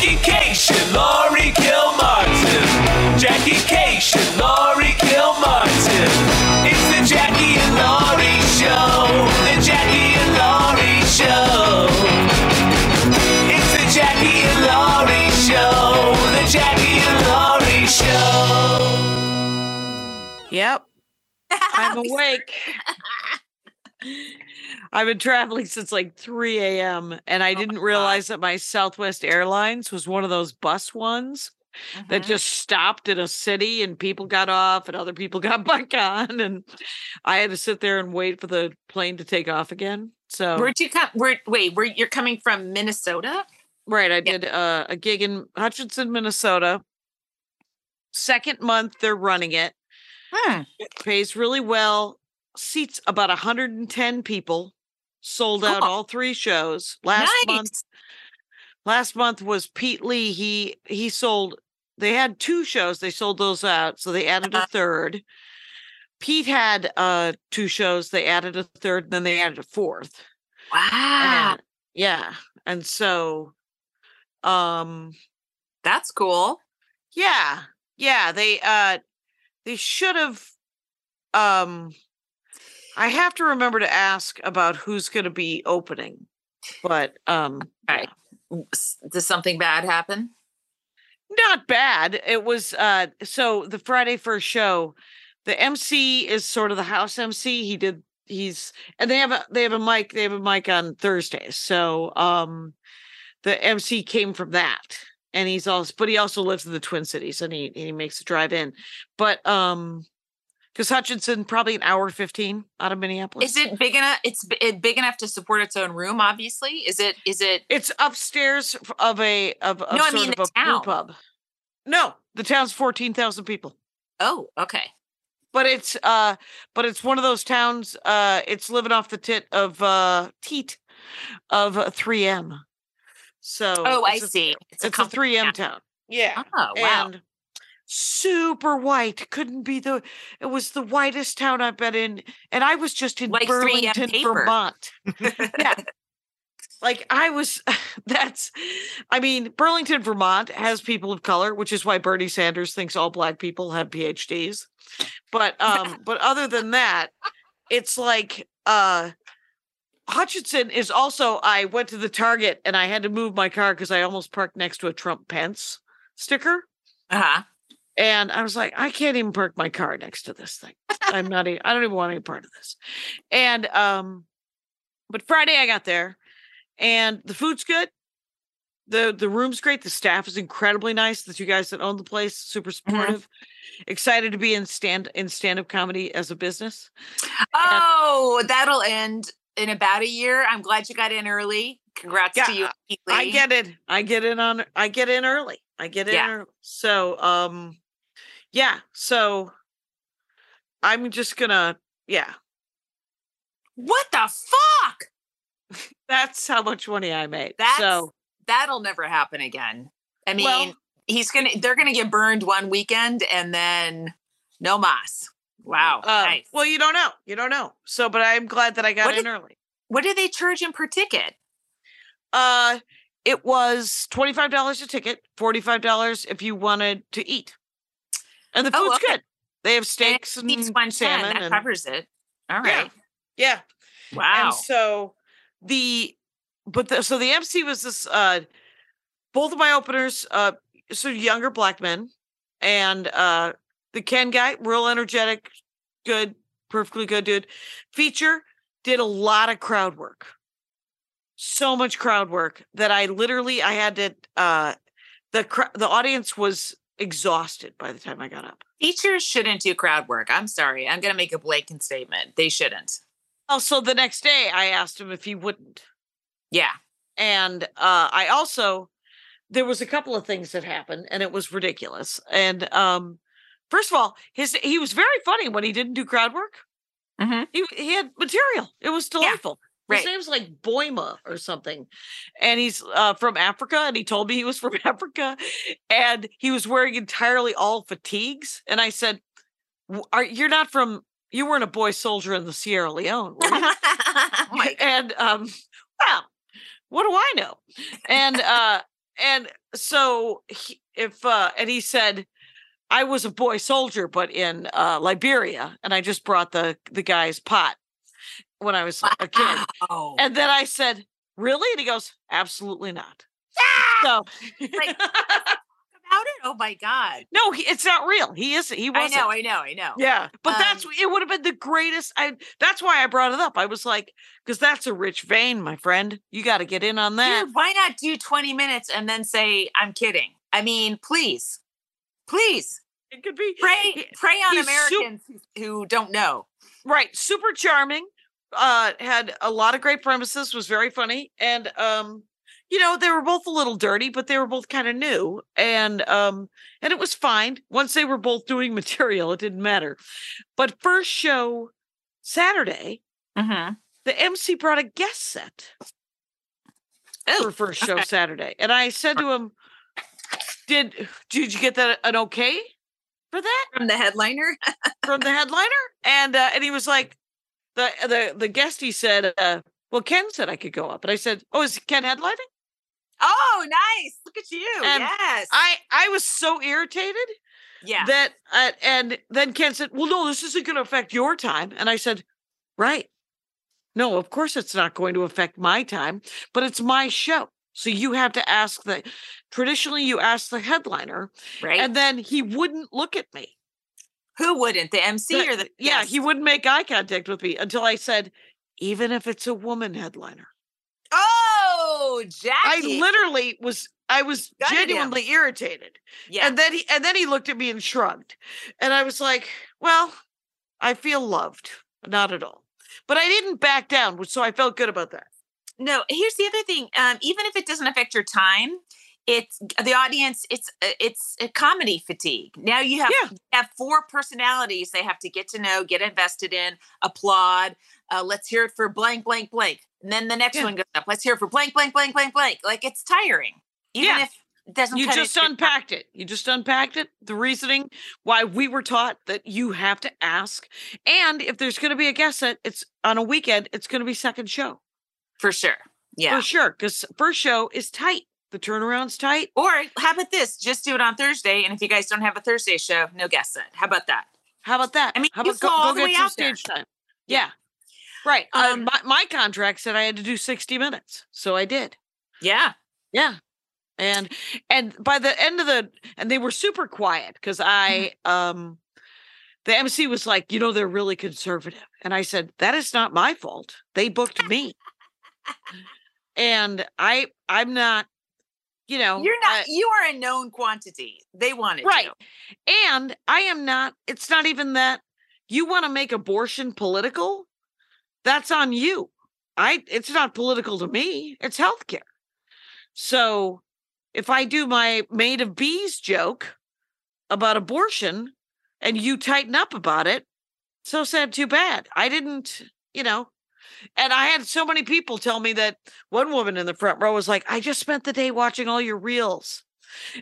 Jackie Kashian, Laurie Kilmartin. Jackie Kashian, Laurie Kilmartin. It's the Jackie and Laurie Show. The Jackie and Laurie Show. It's the Jackie and Laurie Show. The Jackie and Laurie Show. Yep. I'm awake. I've been traveling since like 3 a.m. and I Oh didn't realize that my Southwest Airlines was one of those bus ones that Mhm. just stopped in a city and people got off and other people got back on. And I had to sit there and wait for the plane to take off again. So, Where'd you come? Where? Wait, where you're coming from? Minnesota? right, I Yeah. did uh, a gig in Hutchinson, Minnesota. Second month they're running it. Hmm. It pays really well. Seats about 110 people. Sold out Cool. all three shows. Last nice. month last month was Pete Lee. He he sold they had two shows. They sold those out, so they added a Uh-huh. third. Pete had uh two shows. They added a third, and then they added a fourth. Wow, And- yeah. And so um that's cool. yeah. Yeah, they uh they should have um I have to remember to ask about who's going to be opening. But um Okay. S- Does something bad happen? not bad. It was uh so the Friday first show, the MC is sort of the house MC. He did he's and they have a they have a mic, they have a mic on Thursdays. So um the MC came from that. And he's also but he also lives in the Twin Cities and he he makes a drive in. But um because Hutchinson probably an hour 15 out of Minneapolis. Is it big enough? It's it big enough to support its own room. Obviously, is it? Is it? It's upstairs of a of, of No, I mean of the a town. pub. No, the town's 14,000 people. Oh, okay. but it's uh but it's one of those towns uh it's living off the tit of uh teat of uh, 3m so Oh, I see. it's, a company 3m town. town yeah Oh, wow. and super white couldn't be the it was the whitest town i've been in and i was just in Like burlington vermont. Yeah. Like i was that's i mean burlington vermont has people of color which is why bernie sanders thinks all black people have phds but um but other than that it's like uh hutchinson is also i went to the target and i had to move my car because i almost parked next to a trump pence sticker. Uh-huh. And I was like, I can't even park my car next to this thing. I'm not. even, I don't even want any part of this. And um, but Friday I got there, and the food's good. the The room's great. The staff is incredibly nice. The two guys that own the place, super supportive. Excited to be in stand in stand up comedy as a business. Oh, that'll end in about a year. I'm glad you got in early. Congrats Yeah, to you. Pete I get it. I get in on. I get in early. I get in Yeah. early. So um, yeah. So I'm just gonna yeah. What the fuck? That's how much money I made. That's so that'll never happen again. I mean, Well- he's gonna they're gonna get burned one weekend and then no mas. Wow. uh, nice. well, you don't know. You don't know. So, but I'm glad that I got What in did- early. What did they charge him per ticket? Uh, it was twenty five dollars a ticket, forty five dollars if you wanted to eat, and the Oh, food's okay. good. They have steaks and, Each one salmon. That and, covers it. All right. Yeah. yeah, Wow. And so the but the, so the MC was this uh both of my openers uh so younger black men and uh the Ken guy, real energetic, good, perfectly good dude. Feature did a lot of crowd work. So much crowd work that I literally I had to uh the the audience was exhausted by the time I got up. Teachers shouldn't do crowd work. I'm sorry. I'm gonna make a blanket statement. They shouldn't. Also the next day I asked him if he wouldn't. Yeah. and uh i also there was a couple of things that happened and it was ridiculous and um first of all his he was very funny when he didn't do crowd work Mhm. he, he had material it was delightful his name's like boima or something and he's uh from africa and he told me he was from africa and he was wearing entirely all fatigues and i said are you're not from you weren't a boy soldier in the sierra leone were you?" oh and um well what do i know? And uh and so he, if uh and he said I was a boy soldier, but in uh Liberia, and I just brought the the guy's pot when I was a kid. And then I said, Really? And he goes, Absolutely not. So Like, about it? Oh my god! no, he, it's not real. He is he wasn't. know, I know, I know. Yeah, but that's Um, it would have been the greatest. I that's why I brought it up. I was like, because that's a rich vein, my friend. You got to get in on that. Dude, why not do 20 minutes and then say, I'm kidding? I mean, please, please It could be pray, he- pray on Americans who don't know. right. Super charming. Uh, had a lot of great premises. Was very funny, and um, you know, they were both a little dirty, but they were both kind of new, and um, and it was fine. Once they were both doing material, it didn't matter. But first show Saturday, Mm-hmm. the MC brought a guest set. Oh, for first show okay. Saturday. And I said to him, Did did you get that an okay for that from the headliner. from the headliner? And uh, and he was like, the the the guest he said, uh, well, Ken said I could go up. And I said, Oh, is Ken headlining? Oh, nice! Look at you. And yes. I I was so irritated yeah. that uh, and then Ken said, Well, no, this isn't gonna affect your time. And I said, Right. No, of course it's not going to affect my time, but it's my show. So you have to ask the traditionally you ask the headliner, right. and then he wouldn't look at me. Who wouldn't? The MC The- or the yeah, he wouldn't make eye contact with me until I said, even if it's a woman headliner. Oh, Jackie. I literally was I was Gutted him. genuinely irritated. yeah. And then he and then he looked at me and shrugged. And I was like, well, I feel loved. Not at all. But I didn't back down, so I felt good about that. No, here's the other thing. Um, even if it doesn't affect your time, it's the audience. It's uh, it's a comedy fatigue. Now you have Yeah. you have four personalities. They have to get to know, get invested in, applaud. Uh, let's hear it for blank, blank, blank. And then the next Yeah. one goes up. Let's hear it for blank, blank, blank, blank, blank. Like it's tiring. Even Yeah. if it doesn't. You just unpacked it. You just unpacked it. The reasoning why we were taught that you have to ask. And if there's going to be a guest set, it's on a weekend, it's going to be second show for sure. Yeah. for sure. Because first show is tight. The turnaround's tight. Or how about this? Just do it on Thursday. And if you guys don't have a Thursday show, no guest set. How about that? How about that? I mean, how you about go, all go the way out there. stage time? Yeah. Yeah. Right. Uh, Um, my, my contract said I had to do 60 minutes. So I did. Yeah. Yeah. And and by the end of the and they were super quiet because I um the MC was like, you know, they're really conservative. And I said, that is not my fault. They booked me. and I I'm not, you know, You're not. Uh you are a known quantity. They wanted right. you. And I am not, it's not even that you want to make abortion political. That's on you. I it's not political to me. It's healthcare. So if I do my made of bees joke about abortion and you tighten up about it, so sad, too bad. I didn't, you know. And I had so many people tell me that one woman in the front row was like, I just spent the day watching all your reels.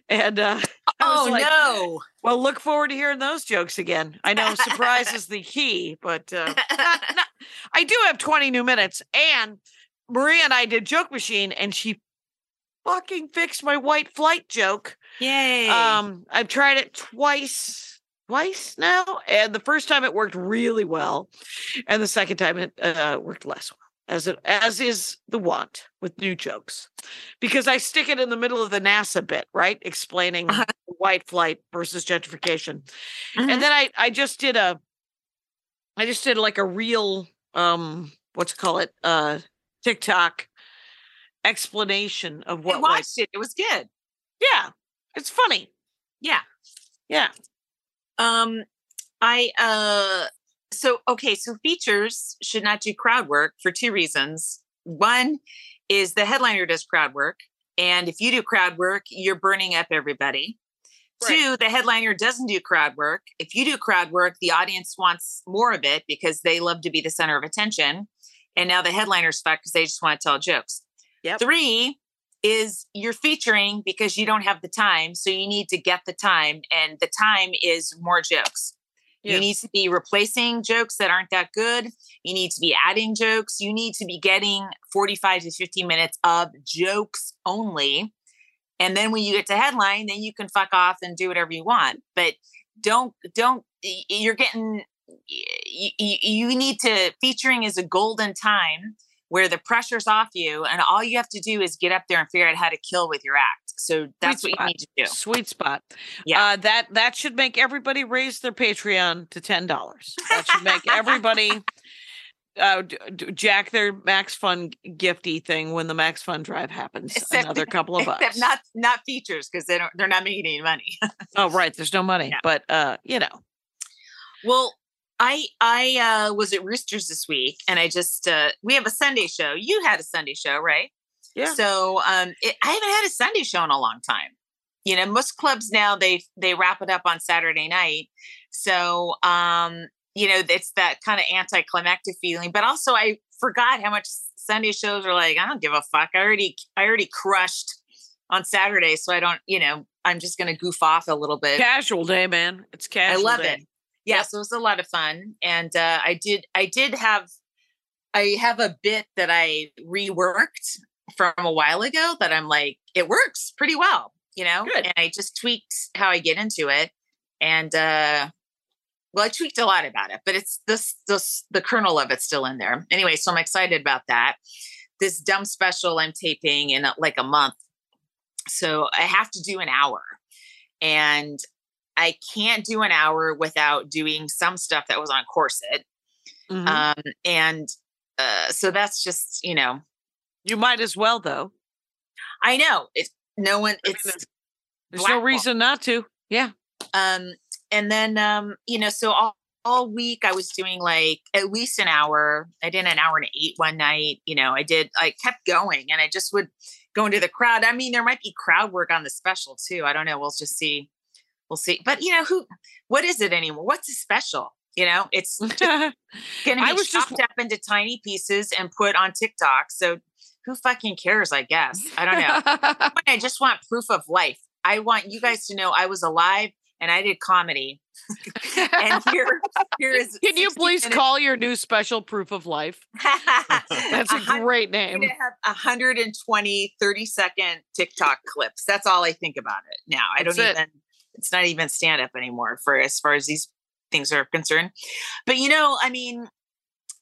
And uh Oh like, no. well, look forward to hearing those jokes again. I know surprise is the key, but uh, not, not, I do have 20 new minutes. And Maria and I did Joke Machine, and she fucking fixed my white flight joke. Yay. Um, I've tried it twice, twice now, and the first time it worked really well, and the second time it uh, worked less well. As it as is the want with new jokes, because I stick it in the middle of the NASA bit, right, explaining Uh-huh. white flight versus gentrification, Mhm. and then I I just did a, I just did like a real um what's it call it uh TikTok explanation of I what white watched it. It was good. yeah, it's funny. Yeah. Yeah. Um, I uh, so okay. So features should not do crowd work for two reasons. One is the headliner does crowd work, and if you do crowd work, you're burning up everybody. Right. Two, the headliner doesn't do crowd work. If you do crowd work, the audience wants more of it because they love to be the center of attention. And now the headliner's fucked because they just want to tell jokes. Yep. Three is you're featuring because you don't have the time. So you need to get the time, and the time is more jokes. You need to be replacing jokes that aren't that good. You need to be adding jokes. You need to be getting 45 to 50 minutes of jokes only. And then when you get to headline, then you can fuck off and do whatever you want. But don't don't you're getting you, you need to featuring is a golden time where the pressure's off you and all you have to do is get up there and figure out how to kill with your act so that's Sweet what you need to do Sweet spot. Yeah. Uh, that that should make everybody raise their Patreon to ten dollars. That should make everybody uh, jack their Max Fun gifty thing when the Max Fun drive happens. Except- Another couple of bucks. not not features because they don't they're not making any money oh, right. There's no money, Yeah. but uh, you know. well i i uh was at roosters this week and i just uh we have a sunday show you had a sunday show right Yeah. So um, it, I haven't had a Sunday show in a long time. You know, most clubs now they they wrap it up on Saturday night. So um, you know, it's that kind of anticlimactic feeling. But also, I forgot how much Sunday shows are like. I don't give a fuck. I already I already crushed on Saturday, so I don't. You know, I'm just gonna goof off a little bit. Casual day, man. It's casual. I love day. it. Yeah, so it was a lot of fun, and uh, I did I did have I have a bit that I reworked from a while ago that I'm like it works pretty well, you know, Good. and I just tweaked how I get into it, and uh, well, I tweaked a lot about it, but it's this this the kernel of it's still in there. Anyway, so I'm excited about that. This dumb special I'm taping in uh, like a month, so I have to do an hour, and I can't do an hour without doing some stuff that was on corset. Mhm. Um, and uh, so that's just, you know, you might as well, though. I know it's no one, it's, There's no reason not to. Yeah. um, and then, um, you know, so all, all week I was doing like at least an hour. I did an hour and eight one night. You know, I did, I kept going and I just would go into the crowd. I mean, there might be crowd work on the special too. I don't know. We'll just see. We'll see. But, you know, who, what is it anymore? What's a special? You know, it's be I was just chopped up into tiny pieces and put on TikTok. So who fucking cares? I guess I don't know. I just want proof of life. I want you guys to know I was alive and I did comedy. and here, here is. Can you please minutes- call your new special proof of life? That's a great name. gonna have 120 30 second TikTok clips. That's all I think about it now. I That's don't it. even. It's not even stand up anymore for as far as these things are concerned. But you know, I mean,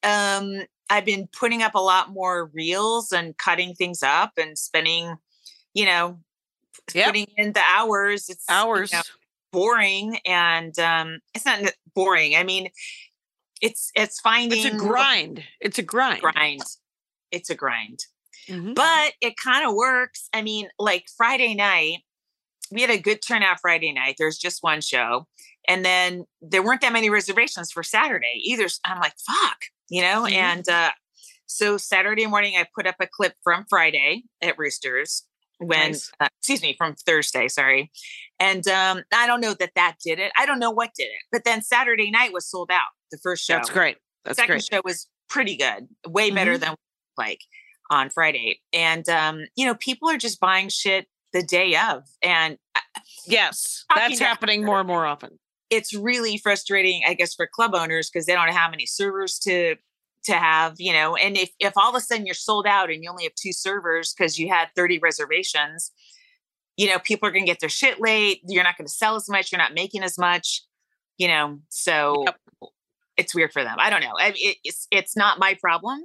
um, I've been putting up a lot more reels and cutting things up and spending, you know, Yep. putting in the hours. It's you Hours. know, boring and um it's not boring. I mean, it's it's finding It's a grind. It's a grind. grind. It's a grind Mhm. but it kind of works. I mean, like Friday night, we had a good turnout Friday night. There's just one show. And then there weren't that many reservations for Saturday either. I'm like, fuck, you know? Mhm. And uh, so Saturday morning, I put up a clip from Friday at Roosters when, Nice. uh, excuse me, from Thursday, sorry. And um, I don't know that that did it. I don't know what did it. But then Saturday night was sold out, the first show That's great. That's second great. show was pretty good, way better Mhm. than like on Friday. And um, you know, people are just buying shit the day of, and uh, Yes, that's happening her. more and more often. it's really frustrating, I guess, for club owners because they don't know how many servers to to have, you know. And if if all of a sudden you're sold out and you only have two servers because you had 30 reservations, you know, people are gonna get their shit late. You're not gonna sell as much. You're not making as much, you know. So Yep. it's weird for them. I don't know. I, it, it's it's not my problem.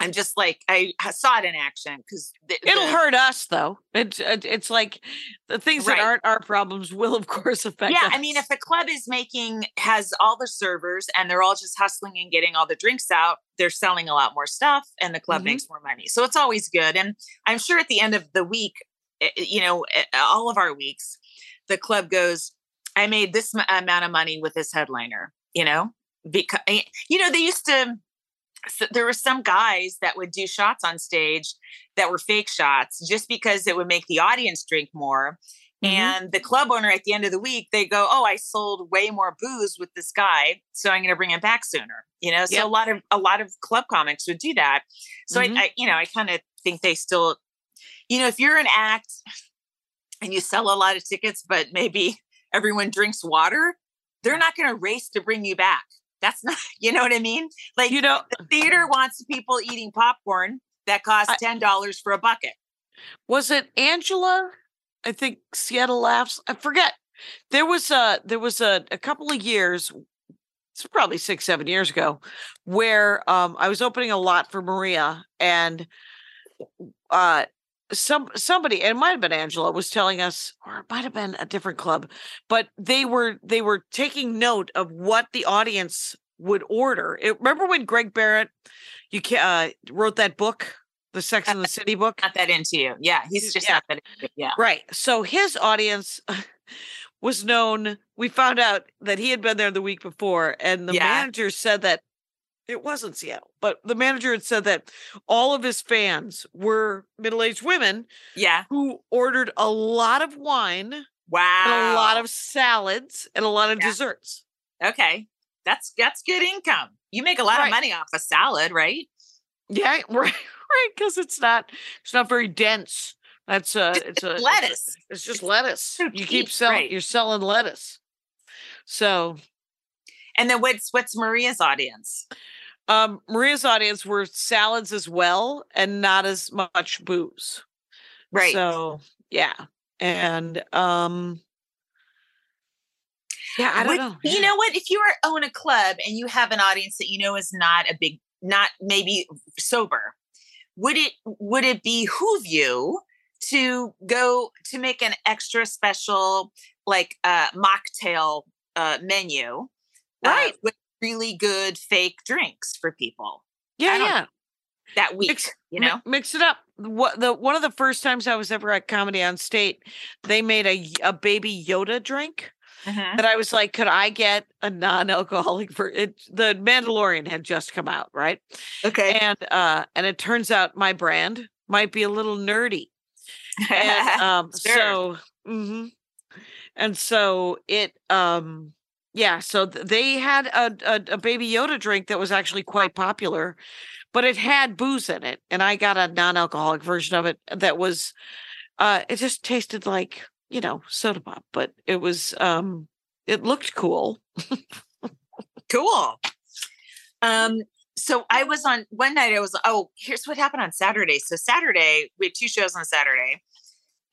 I'm just like I saw it in action because It'll hurt us though. It's it- it's like the things Right. that aren't our problems will of course affect Yeah, us. I mean, if the club is making has all the servers and they're all just hustling and getting all the drinks out, they're selling a lot more stuff, and the club Mhm. makes more money. So it's always good. And I'm sure at the end of the week, eh, eh, you know, eh, all of our weeks, the club goes, "I made this m- amount of money with this headliner." You know, because you know they used to. So there were some guys that would do shots on stage that were fake shots just because it would make the audience drink more. Mhm. And the club owner at the end of the week, they go, Oh, I sold way more booze with this guy. So I'm gonna bring him back sooner. You know, so Yep. a lot of a lot of club comics would do that. So Mhm. I, I you know, I kind of think they still, you know, if you're an act and you sell a lot of tickets, but maybe everyone drinks water, they're not gonna race to bring you back. That's not, you know what I mean? Like you know, the theater wants people eating popcorn that costs ten dollars for a bucket. was it Angela? I think Seattle laughs. I forget. There was a there was a, a couple of years. It's probably six seven years ago, where um I was opening a lot for Maria and uh some somebody and it might have been Angela was telling us or it might have been a different club but they were they were taking note of what the audience would order it, remember when Greg Behrendt you uh, wrote that book the Sex and the City book Not that into you. Yeah. He's just Yeah. not that into you. Yeah. right so his audience was known we found out that he had been there the week before and the Yeah. manager said that it wasn't Seattle but the manager had said that all of his fans were middle-aged women Yeah. who ordered a lot of wine Wow. and a lot of salads and a lot of Yeah. desserts. Okay. That's that's good income. You make a lot Right. of money off a salad, right? Yeah, right, right. Because it's not it's not very dense. That's uh it's a it's it's a- lettuce. It's just lettuce. so you keep selling right. you're selling lettuce. So And then what's what's Maria's audience? um Maria's audience were salads as well and not as much booze. Right. So yeah. And um yeah, I don't Would- know. You yeah. know what? If you are own a club and you have an audience that you know is not a big, not maybe sober, would it would it behoove you to go to make an extra special like uh mocktail uh menu, uh, Right. with really good fake drinks for people Yeah, yeah. that week? Mix- you know, mix it up. What the one of the first times I was ever at Comedy on State, they made a a baby Yoda drink Mhm. that I was like, could I get a non-alcoholic for it? The Mandalorian had just come out, right? okay. And uh, and it turns out my brand might be a little nerdy, and um, Sure. so mhm. and so it um. Yeah, so th- they had a, a a baby Yoda drink that was actually quite popular, but it had booze in it, and I got a non-alcoholic version of it that was, uh, it just tasted like you know soda pop, but it was um, it looked cool. Cool. Um, so I was on one night, I was, oh, here's what happened on Saturday. So Saturday, we had two shows on Saturday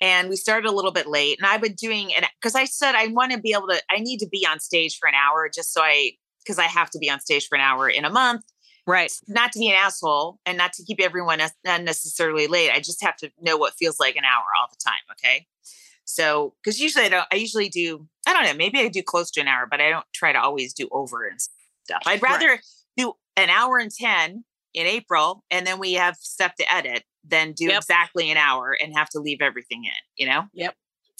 and we started a little bit late. And I've been doing it because I said I want to be able to, I need to be on stage for an hour just so I, because I have to be on stage for an hour in a month, Right. not to be an asshole and not to keep everyone unnecessarily late. I just have to know what feels like an hour all the time. Okay. So, because usually I don't, I usually do, I don't know, maybe I do close to an hour, but I don't try to always do over and stuff. I'd Right. rather do an hour and 10 in April and then we have stuff to edit then do Yep. exactly an hour and have to leave everything in, you know?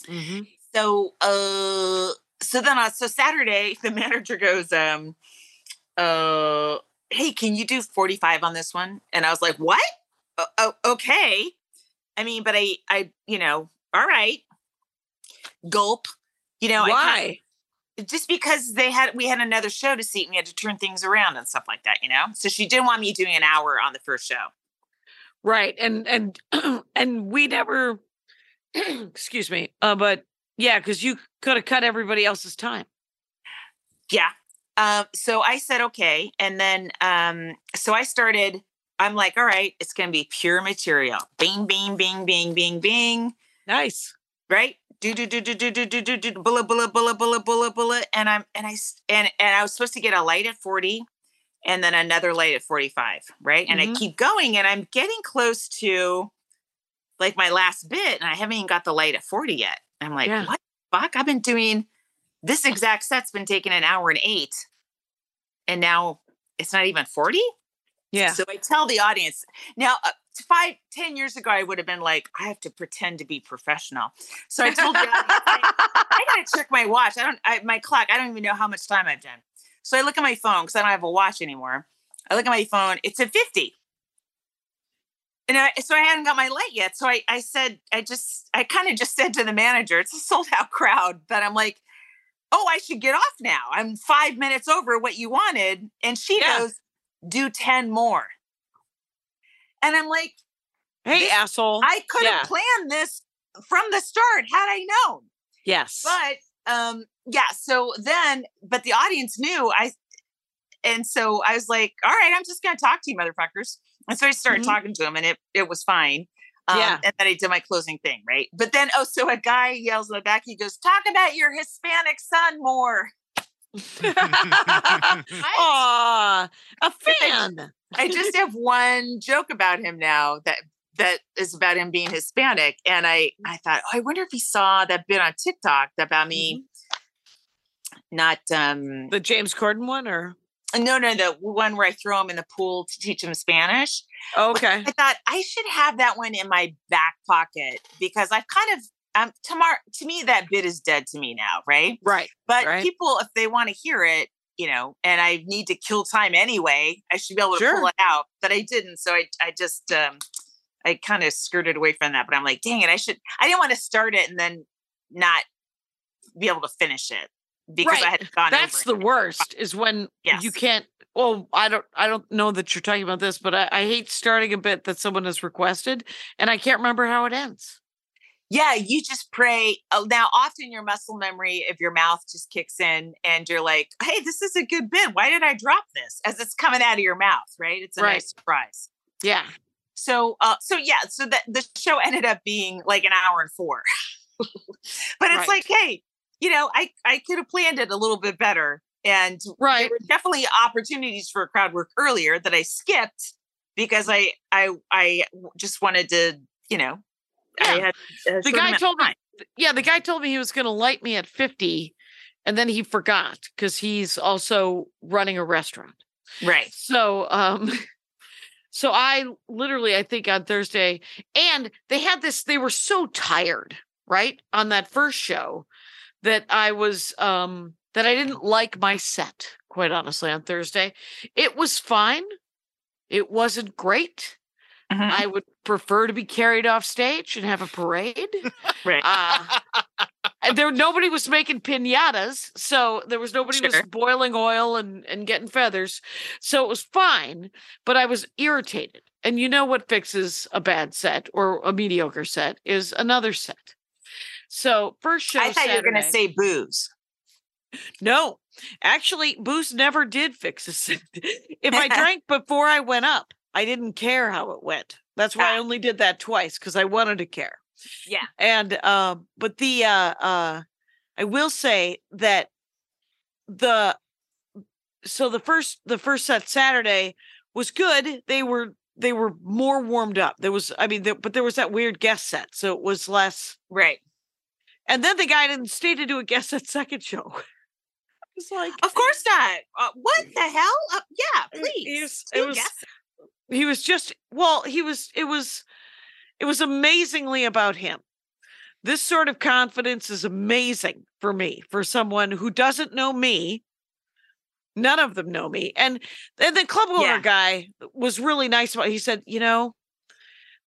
Mm-hmm. So, uh, so then, uh, so Saturday, the manager goes, um, uh, hey, can you do 45 on this one? And I was like, what? Oh, okay. I mean, but I, I, you know, all right. Gulp. You know, Why? Just because they had we had another show to see and we had to turn things around and stuff like that, you know. So she didn't want me doing an hour on the first show. Right. And and and we never excuse me. Uh but yeah, because you could have cut everybody else's time. Yeah. Um, so I said okay, and then um, so I started. I'm like, all right, it's gonna be pure material. Bing, bing, bing, bing, bing, bing. Nice. Right? Do do do do do do do do do bullet bullet bullet bullet bullet bullet. And I'm and I and and I was supposed to get a light at 40, and then another light at 45. Right? And I Mhm. keep going, and I'm getting close to like my last bit, and I haven't even got the light at 40 yet. I'm like, Yeah. what the fuck? I've been doing this exact set's been taking an hour and eight, and now it's not even 40. Yeah. So I tell the audience now. Uh, five, ten years ago, I would have been like, I have to pretend to be professional. So I told the audience, I, I gotta check my watch. I don't, I, my clock. I don't even know how much time I've done. So I look at my phone because I don't have a watch anymore. I look at my phone. It's at fifty. And I, so I hadn't got my light yet. So I, I said, I just, I kind of just said to the manager, it's a sold out crowd, but I'm like, oh, I should get off now. I'm five minutes over what you wanted. And she Yeah. goes, do 10 more. And I'm like, Hey, This- asshole. I could have Yeah. planned this from the start had I known. yes. But um, yeah, so then, but the audience knew I, and so I was like, all right, I'm just gonna talk to you, motherfuckers. And so I started Mhm. talking to them, and it it was fine. Um, Yeah. And then I did my closing thing, right? But then, oh, so a guy yells in the back. He goes, "Talk about your Hispanic son more." Aw, a fan. I just have one joke about him now that that is about him being Hispanic, and I I thought, oh, I wonder if he saw that bit on TikTok about me not um The James Corden one, or? No no the one where I throw him in the pool to teach him Spanish. okay, I thought I should have that one in my back pocket because I've kind of um tomorrow to me that bit is dead to me now, right? right? But Right. people, if they want to hear it, you know, and I need to kill time anyway, I should be able to pull it out. But I didn't, so I I just um I kind of skirted away from that. But I'm like, dang it, I should. I didn't want to start it and then not be able to finish it because I Right. had gone. That's the worst. Is when you can't. Well, I don't. I don't know that you're talking about this, but I, I hate starting a bit that someone has requested, and I can't remember how it ends. Yeah, you just pray. Oh, now, often your muscle memory of your mouth just kicks in, and you're like, "Hey, this is a good bit. Why did I drop this?" As it's coming out of your mouth, right? It's a Right. nice surprise. Yeah. So, uh, so yeah, so that the show ended up being like an hour and four. but Right. it's like, hey, you know, I I could have planned it a little bit better, and Right. there were definitely opportunities for crowd work earlier that I skipped because I I I just wanted to, you know, I had The guy told me. Yeah, the guy told me he was going to light me at 50, and then he forgot because he's also running a restaurant. right. So, um, so I literally, I think on Thursday, and they had this, they were so tired, right? On that first show that I was, um, that I didn't like my set, quite honestly, on Thursday. It was fine. It wasn't great. Mhm. I would prefer to be carried off stage and have a parade. right. Uh, and there nobody was making pinatas, so there was nobody Sure. was boiling oil and and getting feathers, so it was fine. But I was irritated, and you know what fixes a bad set or a mediocre set is another set. So first show, I thought you were going to say booze. no. Actually, booze never did fix a set. if I drank before I went up, I didn't care how it went. That's why I Ah. only did that twice because I wanted to care. Yeah. And uh, but the uh uh I will say that the so the first the first set Saturday was good. They were they were more warmed up. There was I mean there, but there was that weird guest set, so it was less. Right. And then the guy didn't stay to do a guest set second show. It's like Of course not. Uh, what the hell? Uh, yeah, please. it was- it was-. He was just well he was it was it was amazingly about him this sort of confidence is amazing for me for someone who doesn't know me none of them know me and and the club owner Yeah. guy was really nice about he said you know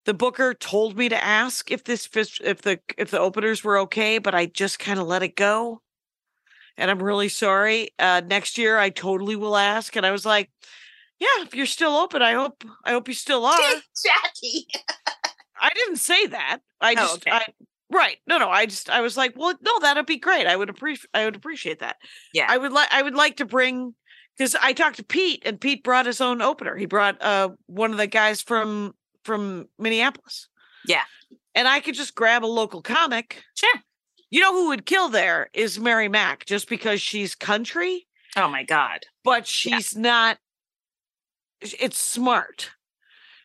the booker told me to ask if this if the if the openers were okay but i just kind of let it go and i'm really sorry uh next year i totally will ask and i was like yeah if you're still open i hope i hope you still are Jackie. i didn't say that i Oh, just okay. i right no no i just i was like well no that'd be great i would appreciate i would appreciate that Yeah. i would like i would like to bring because i talked to pete and pete brought his own opener he brought uh one of the guys from from minneapolis Yeah. and i could just grab a local comic Sure. you know who would kill there is mary mack just because she's country Oh my God. but she's not sh- it's smart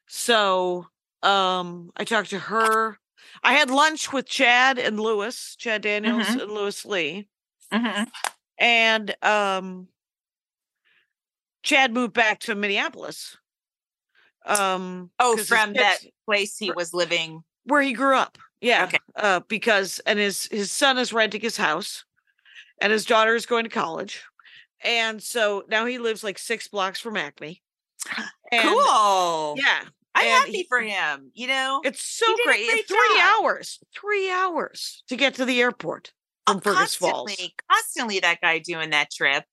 so um i talked to her i had lunch with chad and lewis chad daniels Mhm. and lewis lee Mhm. and um chad moved back to minneapolis um Oh, from that place he was living. where he grew up yeah Okay. uh because and his his son is renting his house and his daughter is going to college and so now he lives like six blocks from acme And- cool. yeah I'm and happy he- for him. You know, it's so great three job. hours three hours to get to the airport from Uh, fergus falls constantly, constantly that guy doing that trip.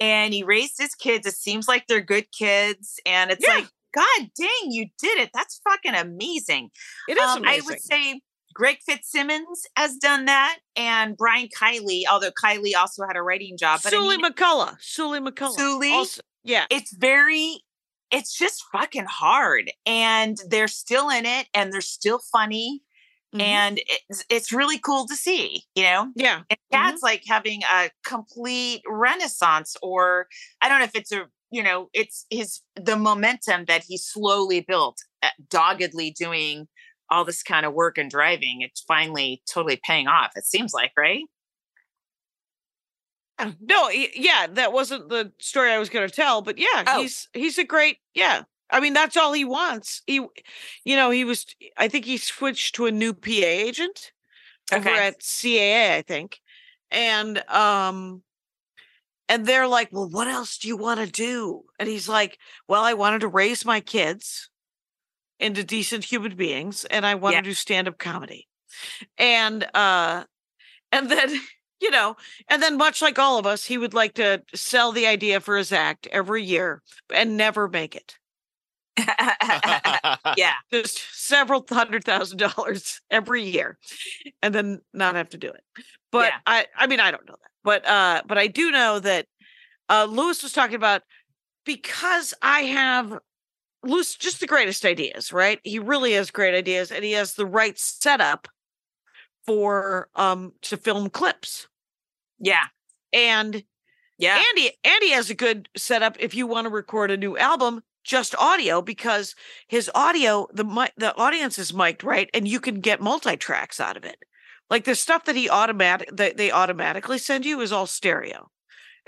And he raised his kids. It seems like they're good kids. And it's Yeah. like, God dang, you did it. That's fucking amazing. it is Um, I would say Greg Fitzsimmons has done that, and Brian Kiley, although Kiley also had a writing job. But I Sully mean, McCullough. Sully McCullough. Sully? Also, yeah. it's very it's just fucking hard and they're still in it and they're still funny Mhm. and it's, it's really cool to see you know yeah. and dad's like having a complete renaissance or i don't know if it's a you know it's his the momentum that he slowly built uh, doggedly doing all this kind of work and driving it's finally totally paying off it seems like right No, yeah, that wasn't the story I was going to tell, but yeah, Oh. he's he's a great, yeah. I mean, that's all he wants. He you know, he was I think he switched to a new PA agent over at CAA, I think. And um and they're like, "Well, what else do you want to do?" And he's like, "Well, I wanted to raise my kids into decent human beings and I want Yeah. to do stand-up comedy." And uh and then you know, and then much like all of us, he would like to sell the idea for his act every year and never make it. yeah Just several hundred thousand dollars every year and then not have to do it. But Yeah. I I mean I don't know that. But uh but I do know that uh Lewis was talking about because I have Lewis just the greatest ideas, right? He really has great ideas and he has the right setup for um to film clips. Yeah And yeah Andy Andy has a good setup if you want to record a new album, just audio because his audio the the audience is mic'd right, and you can get multi tracks out of it. Like the stuff that he automatic that they automatically send you is all stereo.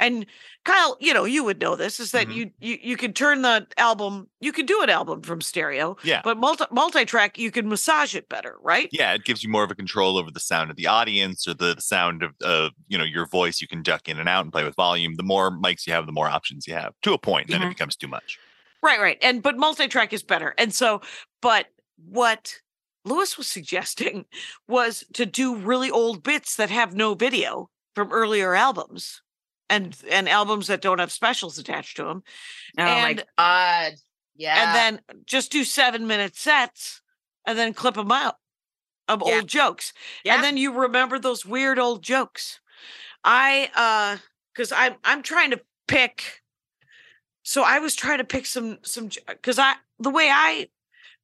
And Kyle, you know, you would know this is that Mhm. you you you can turn the album, you can do an album from stereo, Yeah. but multi multi track you can massage it better, right? Yeah, it gives you more of a control over the sound of the audience or the sound of uh, you know, your voice. You can duck in and out and play with volume. The more mics you have, the more options you have. To a point, then Mhm. it becomes too much. Right, right. And but multi-track is better. And so, but what Lewis was suggesting was to do really old bits that have no video from earlier albums and and albums that don't have specials attached to them. oh and- my god yeah And then just do 7-minute sets and then clip them out of Yeah. old jokes. yeah And then you remember those weird old jokes. I uh cuz I'm I'm trying to pick so I was trying to pick some some cuz I the way I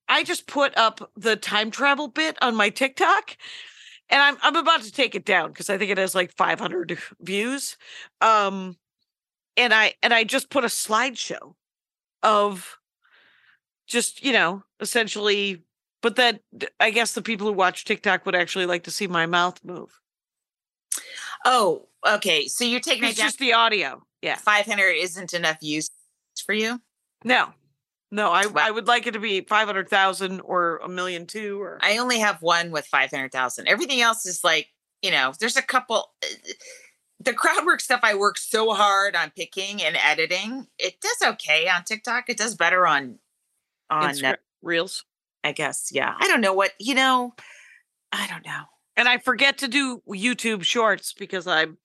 I just put up the time travel bit on my TikTok and I'm I'm about to take it down cuz I think it has like 500 views. Um and I and I just put a slideshow of just, you know, essentially but that I guess the people who watch TikTok would actually like to see my mouth move. oh okay so you're taking it It's down just the audio. Yeah. 500 isn't enough views for you No. No, I. I would like it to be 500,000 or a million two or I only have one with 500,000. Everything else is like, you know, there's a couple. uh, The crowd work stuff I work so hard on picking and editing. It does okay on TikTok. It does better on, on, uh, reels. I guess. Yeah. I don't know what, you know, I don't know. And I forget to do YouTube shorts because I'm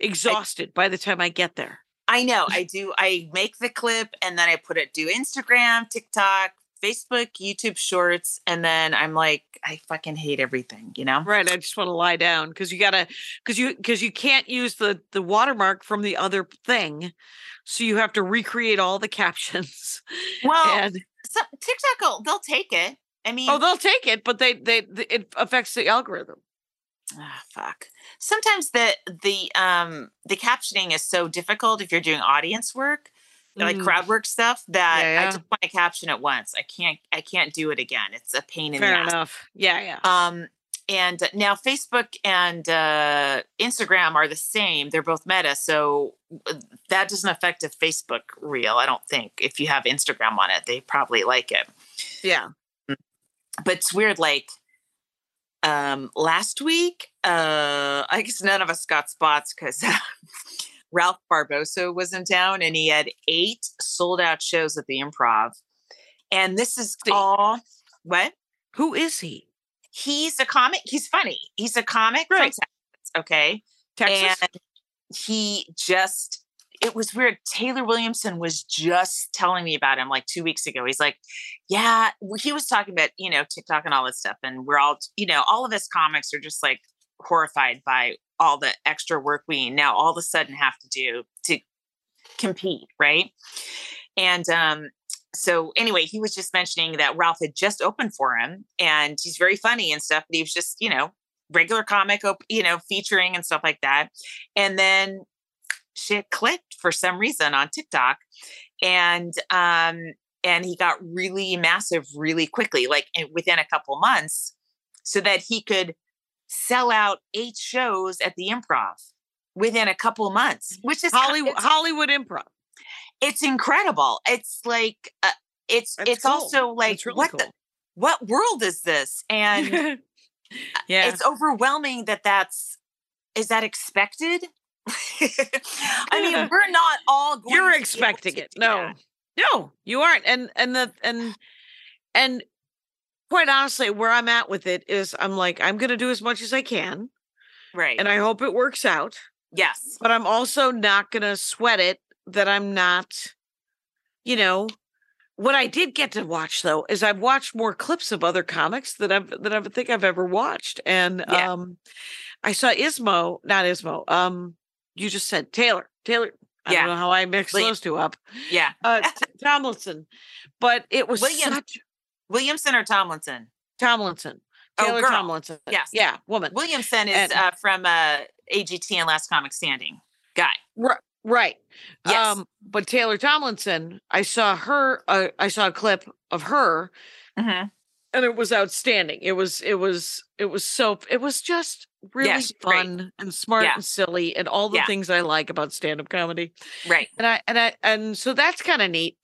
exhausted by the time I get there. I know. I do. I make the clip and then I put it, do Instagram, TikTok, Facebook, YouTube shorts. And then I'm like, I fucking hate everything, you know? Right. I just want to lie down because you gotta because you because you can't use the the watermark from the other thing. So you have to recreate all the captions. Well, and some, TikTok, will, they'll take it. I oh, mean, oh, they'll take it, but they they th- it affects the algorithm. Ah, fuck. Sometimes the the um the captioning is so difficult if you're doing audience work, like Mm, crowd work stuff, that Yeah, I yeah. just want to caption it once. I can't I can't do it again. It's a pain in Fair the ass. enough. Yeah, yeah. Um and now Facebook and uh, Instagram are the same. They're both meta, so uh, that doesn't affect a Facebook reel. I don't think. If you have Instagram on it, they probably like it Yeah. but it's weird like um last week uh i guess none of us got spots because ralph barbosa was in town and he had eight sold out shows at the improv. And this is all what? Who is he? he's a comic he's funny. He's a comic from Texas, okay? Texas. and he just it was weird taylor williamson was just telling me about him like two weeks ago he's like yeah he was talking about you know tiktok and all this stuff and we're all you know all of us comics are just like horrified by all the extra work we now all of a sudden have to do to compete right and um so anyway, he was just mentioning that Ralph had just opened for him, and he's very funny and stuff. But he was just, you know, regular comic, op- you know, featuring and stuff like that. And then shit clicked for some reason on TikTok, and um, and he got really massive really quickly, like within a couple months, so that he could sell out eight shows at the Improv within a couple months, which is Hollywood Hollywood Improv. it's incredible. It's like uh, it's That's it's cool. also like really what cool. the what world is this? And yeah. it's overwhelming that that's is that expected? I mean, we're not all going You're to be able expecting it. No. that. No, you aren't. And and the and and quite honestly, where I'm at with it is I'm like, I'm gonna do as much as I can right? and I hope it works out. yes, But I'm also not gonna sweat it that I'm not, you know. What I did get to watch though is I've watched more clips of other comics that I've that I think I've ever watched. And Yeah. um I saw Ismo, not Ismo, um, you just said Taylor. Taylor. I Yeah. don't know how I mixed William- those two up. yeah. Uh Tomlinson. But it was Williams. such Williamson or Tomlinson? Tomlinson. Oh, Taylor girl. Tomlinson. Yes. Yeah, woman. Williamson is And- uh, from uh, AGT and Last Comic Standing guy. Right. Yes. Um, but Taylor Tomlinson, I saw her, uh, I saw a clip of her Mhm. and it was outstanding. It was, it was, it was so, it was just really great. fun and smart Yeah. and silly and all the Yeah. things I like about stand up comedy. Right. And I, and I, and so that's kind of neat.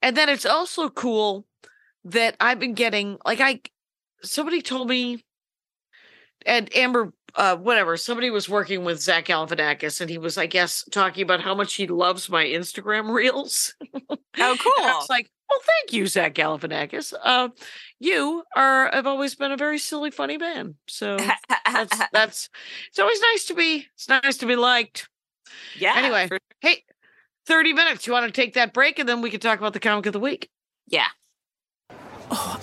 And then it's also cool that I've been getting, like, I, somebody told me, and Amber, uh, whatever, somebody was working with Zach Galifianakis and he was, I guess, talking about how much he loves my Instagram reels. Oh, And I cool. was like, well, thank you, Zach Galifianakis. Uh, you are, have always been a very silly, funny man. So that's, that's, it's always nice to be, it's nice to be liked. yeah. anyway. for- Hey, 30 minutes. You want to take that break and then we can talk about the comic of the week. yeah.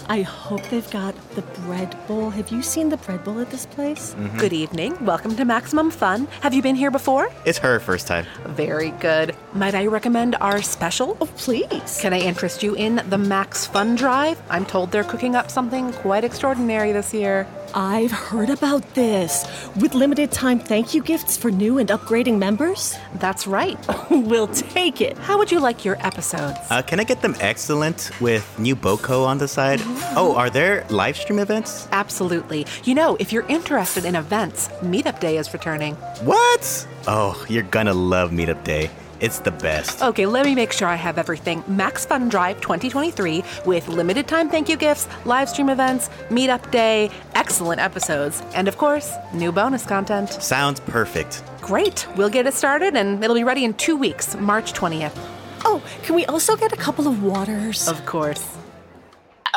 I hope they've got the bread bowl. Have you seen the bread bowl at this place? Mm-hmm. Good evening. Welcome to Maximum Fun. Have you been here before? It's her first time. Very good. Might I recommend our special? Oh, please. Can I interest you in the Max Fun Drive? I'm told they're cooking up something quite extraordinary this year. I've heard about this. With limited time thank you gifts for new and upgrading members? That's right. we'll take it. How would you like your episodes? Uh, can I get them excellent with new Boko on the side? Oh, are there live stream events? Absolutely. You know, if you're interested in events, Meetup Day is returning. What? Oh, you're gonna love Meetup Day. It's the best. Okay, let me make sure I have everything. Max Fun Drive 2023 with limited time thank you gifts, live stream events, meetup day, excellent episodes, and of course, new bonus content. Sounds perfect. Great. We'll get it started and it'll be ready in two weeks, March 20th. Oh, can we also get a couple of waters? Of course.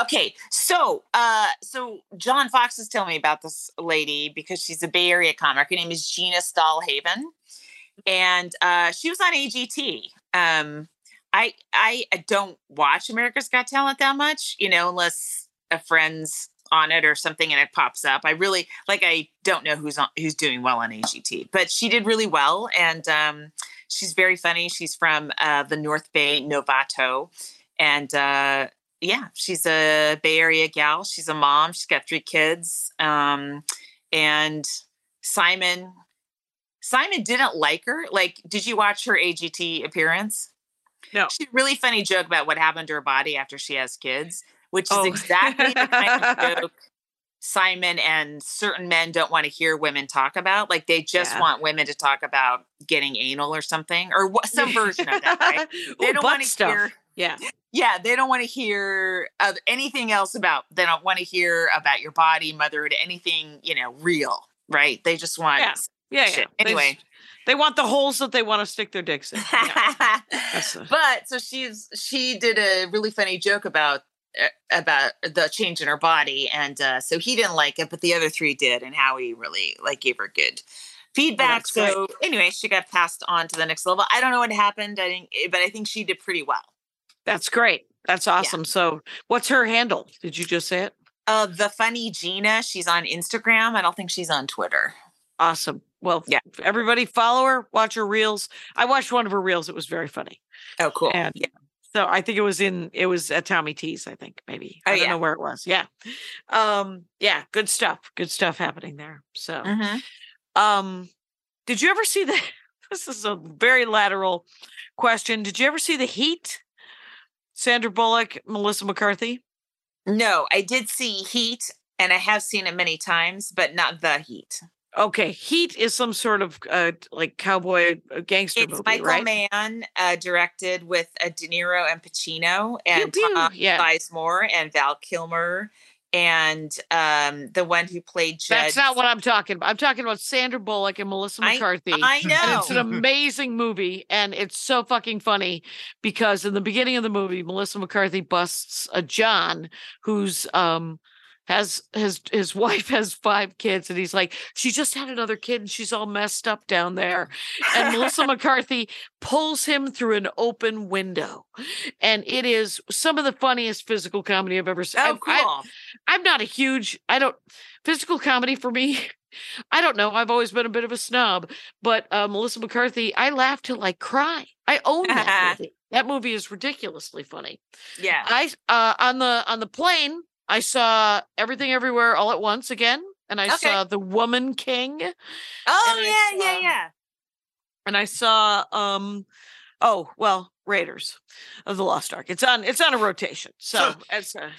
Okay, so uh, so John Fox is telling me about this lady because she's a Bay Area comic. Her name is Gina Stahl-Haven, and uh, she was on AGT. Um, I I don't watch America's Got Talent that much, you know, unless a friend's on it or something and it pops up. I really like. I don't know who's on who's doing well on AGT, but she did really well, and um, she's very funny. She's from uh, the North Bay Novato, and uh, yeah, she's a Bay Area gal. She's a mom. She's got three kids. Um, and Simon, Simon didn't like her. Like, did you watch her AGT appearance? No. She a really funny joke about what happened to her body after she has kids, which is Oh. exactly the kind of joke Simon and certain men don't want to hear women talk about. Like, they just Yeah. want women to talk about getting anal or something, or what, some version of that. Right? They Ooh, don't want to stuff. hear Yeah. yeah they don't want to hear uh, anything else about they don't want to hear about your body motherhood anything you know real right they just want Yeah. Yeah. yeah. Shit. They Anyway. they want the holes that they want to stick their dicks in. Yeah. A- but so she's she did a really funny joke about uh, about the change in her body and uh, so he didn't like it but the other three did and howie really like gave her good feedback that's great. so anyway she got passed on to the next level i don't know what happened i think but i think she did pretty well That's great. That's awesome. So, what's her handle? Did you just say it? uh the funny gina she's on instagram i don't think she's on twitter Awesome. Well, Yeah. everybody follow her, watch her reels. I watched one of her reels. It was very funny. oh cool And yeah So I think it was in it was at Tommy T's, I think, maybe. Oh, I don't yeah. know where it was. Yeah. Um, yeah, good stuff. Good stuff happening there. So Mhm. um did you ever see the this is a very lateral question. Did you ever see the heat? Sandra Bullock, Melissa McCarthy? No, I did see Heat, and I have seen it many times, but not the Heat. Okay, Heat is some sort of uh like cowboy uh, gangster It's movie, Michael right? Mann, uh, directed with uh, De Niro and Pacino, Pew, and pew, Tom yeah. Sizemore and Val Kilmer, and um, the one who played Judge. That's not what I'm talking about. I'm talking about Sandra Bullock and Melissa McCarthy. I And know. it's an amazing movie, and it's so fucking funny because in the beginning of the movie, Melissa McCarthy busts a John who's um has his his wife has five kids, and he's like, she just had another kid, and she's all messed up down there. And Melissa McCarthy pulls him through an open window, and it is some of the funniest physical comedy I've ever seen. oh, I- I- cool. I'm not a huge I don't physical comedy for me. I don't know. I've always been a bit of a snob, but uh, Melissa McCarthy, I laugh till I cry. I own that movie. That movie is ridiculously funny. yeah. I uh, on the on the plane, I saw Everything Everywhere All at Once again, and I Okay. saw The Woman King, Oh yeah, yeah, yeah. and I saw um oh well Raiders of the Lost Ark. It's on it's on a rotation, so it's uh,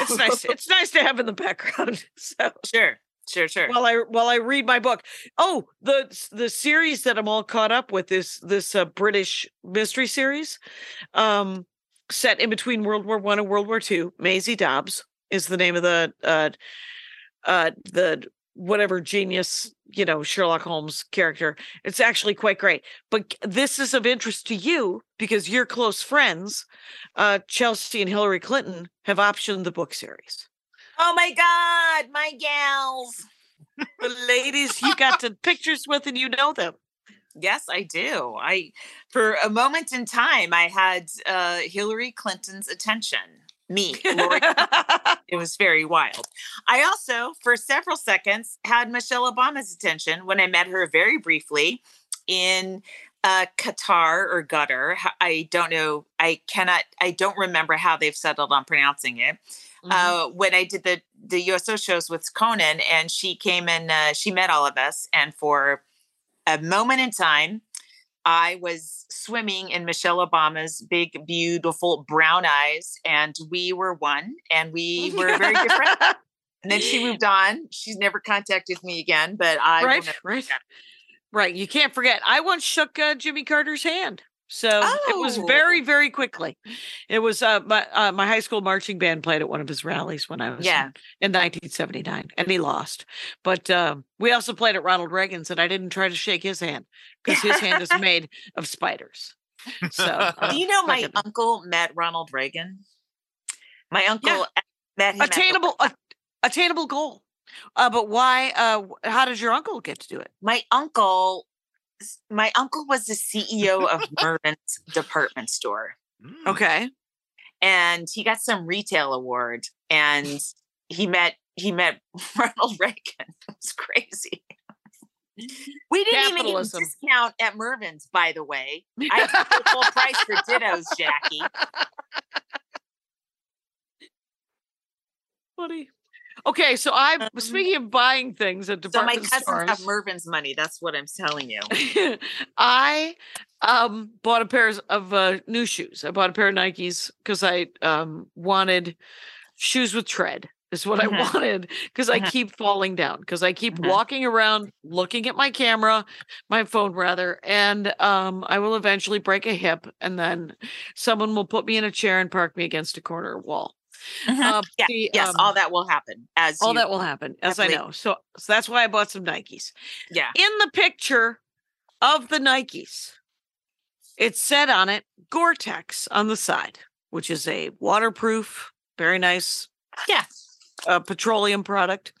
it's nice. It's nice to have in the background. So Sure, sure, sure. while I while I read my book. Oh, the the series that I'm all caught up with is this uh, British mystery series, um, set in between World War One and World War Two. Maisie Dobbs is the name of the uh, uh, the whatever genius you know Sherlock Holmes character. It's actually quite great. But this is of interest to you because your close friends, uh, Chelsea and Hillary Clinton, have optioned the book series. oh my God, my gals. The ladies you got to pictures with and you know them. Yes, I do. I, for a moment in time, I had uh, Hillary Clinton's attention. Me, Lori it was very wild. I also, for several seconds, had Michelle Obama's attention when I met her very briefly in uh, Qatar or Gutter. I don't know. I cannot. I don't remember how they've settled on pronouncing it. Mhm. Uh, when I did the the USO shows with Conan, and she came and uh, she met all of us, and for a moment in time, I was swimming in Michelle Obama's big, beautiful brown eyes, and we were one, and we were very different. And then she moved on. She's never contacted me again, but I right, right, forget. right. You can't forget. I once shook uh, Jimmy Carter's hand, so it was Oh. very, very quickly. It was uh, my uh, my high school marching band played at one of his rallies when I was Yeah. in, in 1979, and he lost. But um, we also played at Ronald Reagan's, and I didn't try to shake his hand because his hand is made of spiders. So uh, Do you know my uncle met Ronald Reagan? My uncle met him. at the- attainable a, attainable goal. Uh, but why? Uh, how did your uncle get to do it? my uncle. My uncle was the CEO of Mervyn's department store. Mm. Okay. and he got some retail award and he met he met Ronald Reagan. It was crazy. We didn't even get a Capitalism. discount at Mervyn's, by the way. I pay full price for dittos, Jackie. Funny. Okay, so I'm Um, speaking of buying things at department stores. So my cousins stores. have Mervyn's money. That's what I'm telling you. I um bought a pair of uh, new shoes. I bought a pair of Nikes because I um wanted shoes with tread. Is what. I wanted because I Mhm. keep falling down because I keep Mhm. walking around looking at my camera, my phone rather, and um I will eventually break a hip and then someone will put me in a chair and park me against a corner wall. Mhm. Uh, Yeah, the, yes, um, all that will happen as all you, that will happen as I know. So, so that's why I bought some Nikes. yeah. In the picture of the Nikes, it said on it Gore-Tex on the side, which is a waterproof, very nice Yeah. uh, petroleum product.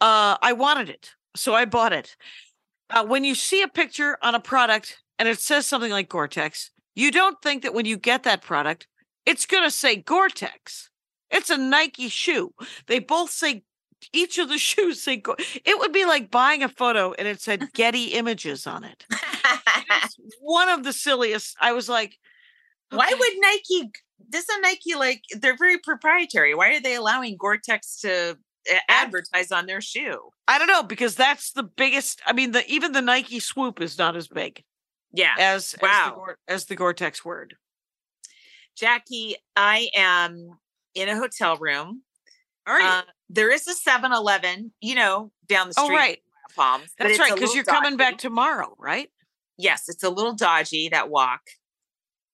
Uh, I wanted it, so I bought it. Uh, when you see a picture on a product and it says something like Gore-Tex, you don't think that when you get that product, it's going to say Gore-Tex. It's a Nike shoe. They both say each of the shoes say Gore. It would be like buying a photo and it said Getty Images on it. It's one of the silliest. I was like, Why would Nike? Doesn't Nike like they're very proprietary? Why are they allowing Gore-Tex to uh, advertise on their shoe? I don't know because that's the biggest. I mean, the even the Nike swoop is not as big Yeah. as as Wow. the, Gore, as the Gore-Tex word. Jackie, I am in a hotel room. All right. Uh, there is a 7-Eleven, you know, down the street. oh, right. Palms. That's right because you're coming back tomorrow, right? Yes, it's a little dodgy that walk.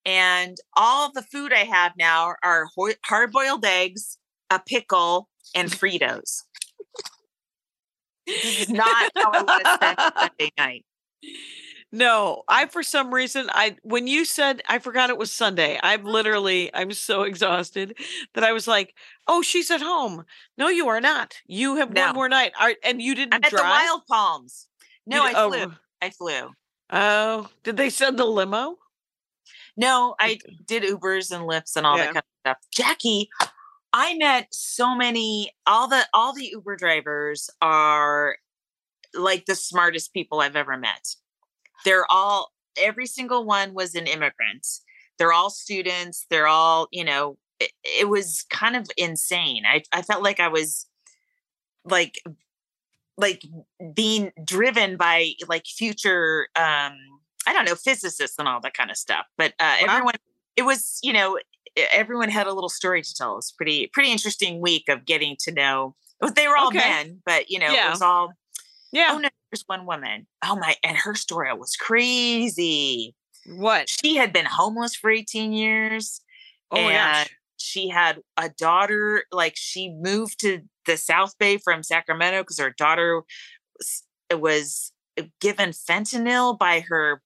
And all the food I have now are ho- hard-boiled eggs, a pickle, and Fritos. this is not how I want to spend Sunday night. No, I for some reason I when you said I forgot it was Sunday. I'm literally I'm so exhausted that I was like, "Oh, she's at home." No, you are not. You have No. one more night. Are, and you didn't I'm at drive. the Wild Palms. No, di- I oh, flew. I flew. Oh, did they send the limo? No, I did Ubers and Lyfts and all Yeah. that kind of stuff. Jackie, I met so many all the all the Uber drivers are like the smartest people I've ever met. They're all every single one was an immigrant. They're all students. They're all, you know, it, it was kind of insane. I I felt like I was like like being driven by like future um I don't know, physicists and all that kind of stuff. But uh, Wow. everyone, it was, you know, everyone had a little story to tell. It was pretty, pretty interesting week of getting to know. They were all Okay. men, but you know, Yeah. it was all. Yeah. Oh no, there's one woman. Oh my, and her story was crazy. What? She had been homeless for 18 years. Oh my and gosh. she had a daughter. Like she moved to the South Bay from Sacramento because her daughter was, was given fentanyl by her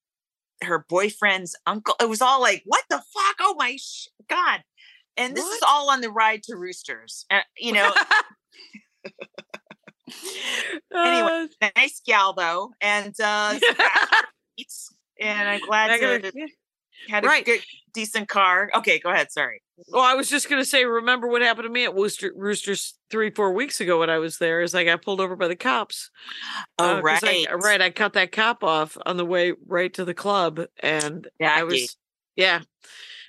her boyfriend's uncle. It was all like, what the fuck? Oh my sh- god! And this is all on the ride to Roosters. Uh, you know, Anyway, Uh, nice gal though, and uh, some fast eats, and I'm glad gotta- had a Right. good, decent car. Okay, go ahead. Sorry. Well, I was just gonna say, remember what happened to me at Rooster Roosters three, four weeks ago when I was there? Is I got pulled over by the cops. Oh Uh, right, I, right. I cut that cop off on the way right to the club, and I was, yeah.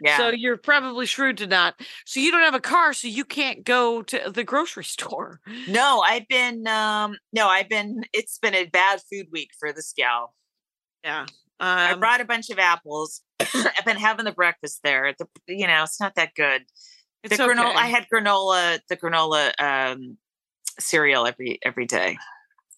Yeah. So you're probably shrewd to not. So you don't have a car, so you can't go to the grocery store. No, I've been um no, I've been it's been a bad food week for this gal. Yeah. I Um, brought a bunch of apples. I've been having the breakfast there. The you know, it's not that good. The it's granola I had granola, the granola um cereal every every day.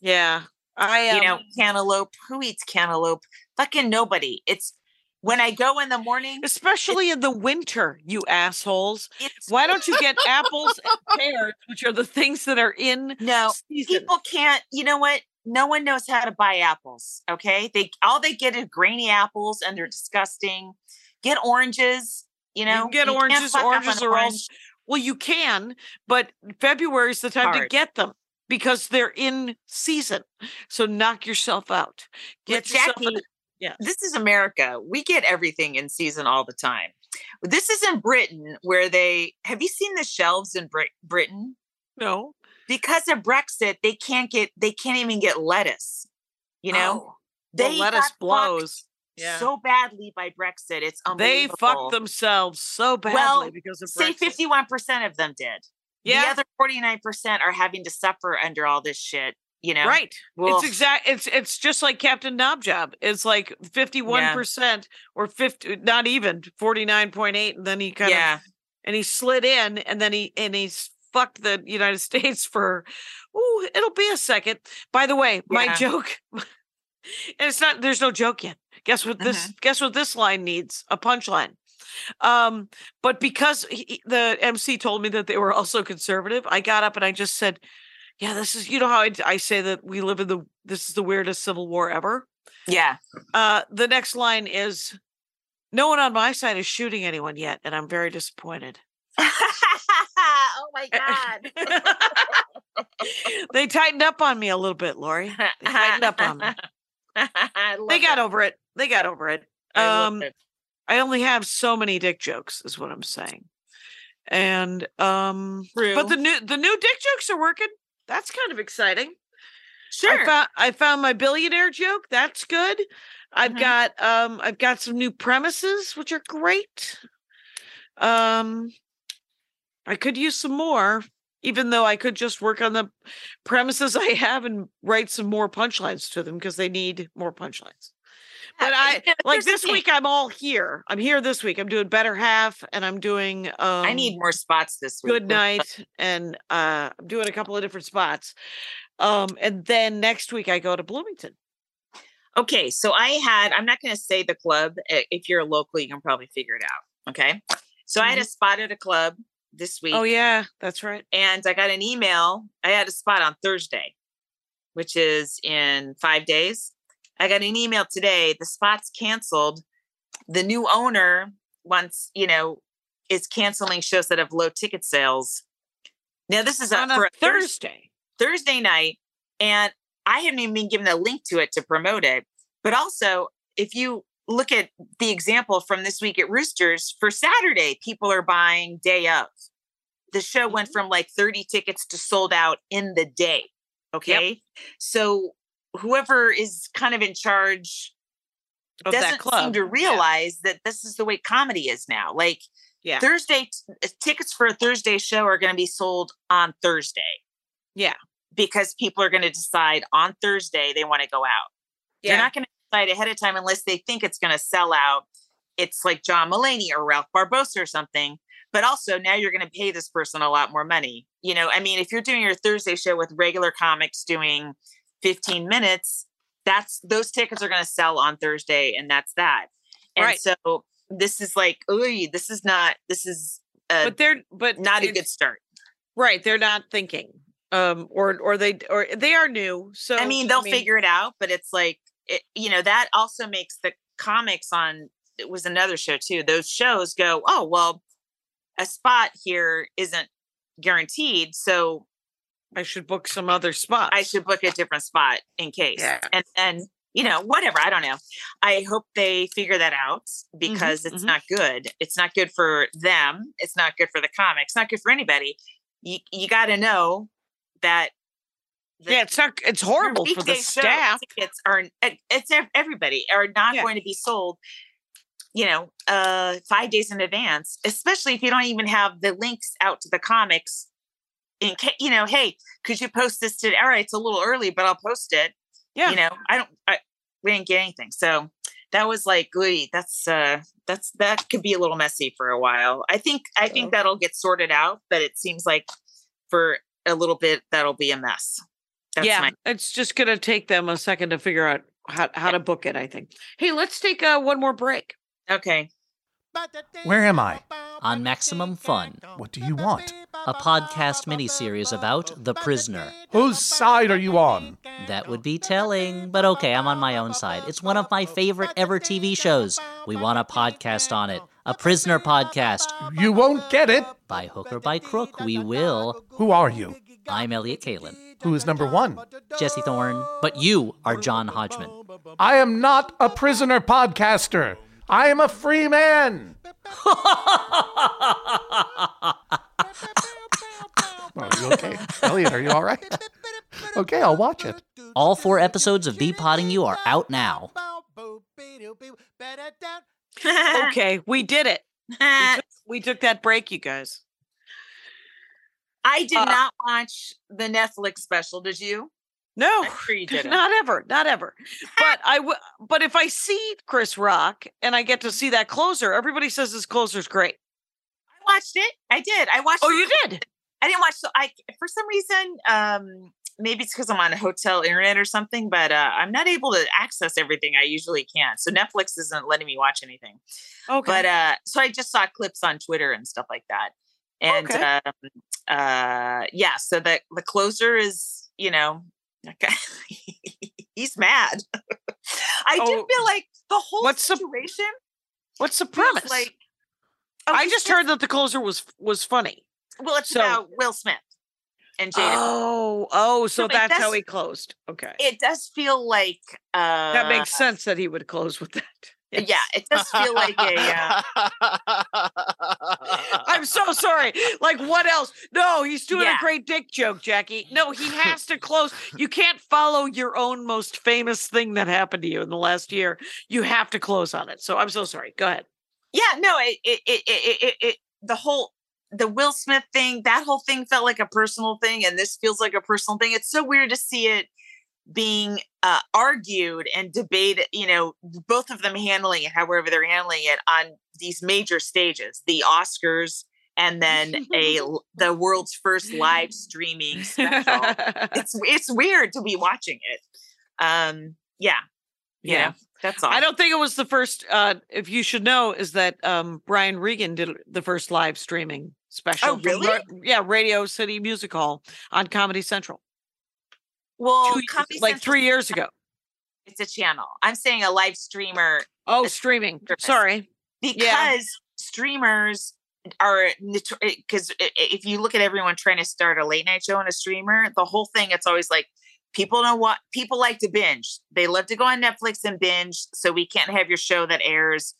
Yeah. I um, you know, cantaloupe. Who eats cantaloupe? Fucking nobody. It's when I go in the morning, especially in the winter, you assholes. Why don't you get apples and pears, which are the things that are in no season? people can't you know what no one knows how to buy apples okay they all they get is grainy apples and they're disgusting get oranges you know can get can't oranges, oranges an are all. Well, you can, but February is the time to get them because they're in season. So knock yourself out. Get yourself. Jackie, yeah. this is America. We get everything in season all the time. This is in Britain where they have you seen the shelves in Brit- Britain? no, Because of Brexit, they can't get they can't even get lettuce. You know, Oh, the they lettuce blows. Yeah. so badly by Brexit. It's they unbelievable. fucked themselves so badly Well, because of Say fifty-one percent of them did. Yeah, The other forty-nine percent are having to suffer under all this shit. You know, right. Well, It's exact. It's it's just like Captain Knobjob. It's like fifty one percent or fifty, not even forty nine point eight, and then he kind of yeah. and he slid in and then he and he's fucked the United States for oh it'll be a second. By the way, my joke and it's not there's no joke yet. Guess what this Mm-hmm. guess what this line needs? A punchline. Um but because he- the MC told me that they were also conservative, I got up and I just said, yeah, this is you know how I, I say that we live in the this is the weirdest civil war ever. Yeah. Uh the next line is no one on my side is shooting anyone yet and I'm very disappointed. oh my god. they tightened up on me a little bit, Lori. They tightened up on me. They got it. over it. They got over it. I Um, it. I only have so many dick jokes, is what I'm saying. And um, but the new the new dick jokes are working. That's kind of exciting. Sure. I found I found my billionaire joke. That's good. I've Mhm. got um I've got some new premises, which are great. Um, I could use some more, even though I could just work on the premises I have and write some more punchlines to them because they need more punchlines. But I like this week. I'm all here. I'm here this week. I'm doing better half, and I'm doing. Um, I need more spots this week. good night, and uh, I'm doing a couple of different spots. Um, and then next week I go to Bloomington. Okay, so I had, I'm not going to say the club. If you're local, you can probably figure it out. Okay. So I had a spot at a club this week. Oh yeah, that's right. And I got an email. I had a spot on Thursday, which is in five days. I got an email today. The spot's canceled. The new owner wants, you know, is canceling shows that have low ticket sales. Now, this is On a, for a Thursday. Thursday. Thursday night, and I haven't even been given a link to it to promote it. But also, if you look at the example from this week at Roosters, for Saturday, people are buying day of. The show went mm-hmm. from like 30 tickets to sold out in the day. Okay. So whoever is kind of in charge Of doesn't that club. seem to Yeah. realize that this is the way comedy is now. Like Yeah. Thursday t- uh, tickets for a Thursday show are going to be sold on Thursday. Yeah. Because people are going to decide on Thursday they want to go out. They're not going to decide ahead of time unless they think it's going to sell out. It's like John Mulaney or Ralph Barbosa or something. But also now you're going to pay this person a lot more money. You know, I mean, if you're doing your Thursday show with regular comics doing 15 minutes, that's those tickets are going to sell on Thursday, and that's that. And Right. so this is like, ooh, this is not, this is uh, but they're but not a good start. right. They're not thinking. Um, or or they or they are new. So I mean, they'll figure it out, but it's like, it, you know, that also makes the comics on, it was another show too. Those shows go, oh, well, a spot here isn't guaranteed. So I should book some other spots. I should book a different spot in case. Yeah. And then, you know, whatever. I don't know. I hope they figure that out because it's mhm. not good. It's not good for them. It's not good for the comic. It's not good for anybody. You you got to know that. the- Yeah, it's not. It's horrible for the staff. Tickets are it's everybody are not Yeah. going to be sold. You know, uh, five days in advance, especially if you don't even have the links out to the comics. In case you know, hey, could you post this today? All right, it's a little early, but I'll post it. Yeah. You know, I don't. I, we didn't get anything, so that was like, ooh, that's uh, that's that could be a little messy for a while. I think I think that'll get sorted out, but it seems like for a little bit that'll be a mess. That's yeah, my it's just gonna take them a second to figure out how, how to book it. I think. Hey, let's take uh, one more break. okay. Where am I? On Maximum Fun, What do you want? a podcast miniseries about The Prisoner. Whose side are you on? That would be telling, but okay, I'm on my own side. It's one of my favorite ever TV shows. We want a podcast on it. A prisoner podcast. You won't get it. By hook or by crook, we will. Who are you? I'm Elliott Kalan. Who is number one? Jesse Thorne, but you are John Hodgman. I am not a prisoner podcaster. I am a free man. Are you okay? Elliott, are you all right? Okay, I'll watch it. All four episodes of The Potting You are out now. Okay, we did it. We took, we took that break, you guys. I did Uh, not watch the Netflix special. Did you? No, didn't. ever, not ever. But I I w- But if I see Chris Rock and I get to see that closer, everybody says this closer's great. I watched it. I did. I watched. Oh, you did. I didn't watch. So I for some reason, um, maybe it's because I'm on a hotel internet or something, but uh, I'm not able to access everything I usually can. So Netflix isn't letting me watch anything. Okay. But uh, so I just saw clips on Twitter and stuff like that. And Okay. um, uh, yeah, so the the closer is, you know, okay, he's mad. I did Oh, feel like the whole what's the situation What's the premise? like. Oh, I just heard that the closer was was funny. Well, it's so- about Will Smith and Jada. Oh, oh, so it that's how he closed. Okay. it does feel like uh that makes sense that he would close with that. Yeah it does feel like a uh, I'm so sorry. Like what else? No, he's doing Yeah. a great dick joke, Jackie. No, he has to close. You can't follow your own most famous thing that happened to you in the last year. You have to close on it. So I'm so sorry. Go ahead. yeah no it it, it it it it the whole the Will Smith thing, that whole thing felt like a personal thing, and this feels like a personal thing. It's so weird to see it being uh, argued and debated. You know, both of them handling it however they're handling it on these major stages, the Oscars, and then a the world's first live streaming special. it's it's weird to be watching it. Um, yeah, Yeah. that's all. I don't think it was the first. Uh, if you should know, is that um, Brian Regan did the first live streaming special. Oh, really? Yeah, Radio City Music Hall on Comedy Central. Well, Two- like three years ago. It's a channel. I'm saying a live streamer Oh, streaming. service. Sorry. because streamers are because eh, eh, eh, if you look at everyone trying to start a late night show and a streamer, the whole thing it's always like people know what people like to binge. They love to go on Netflix and binge, so we can't have your show that airs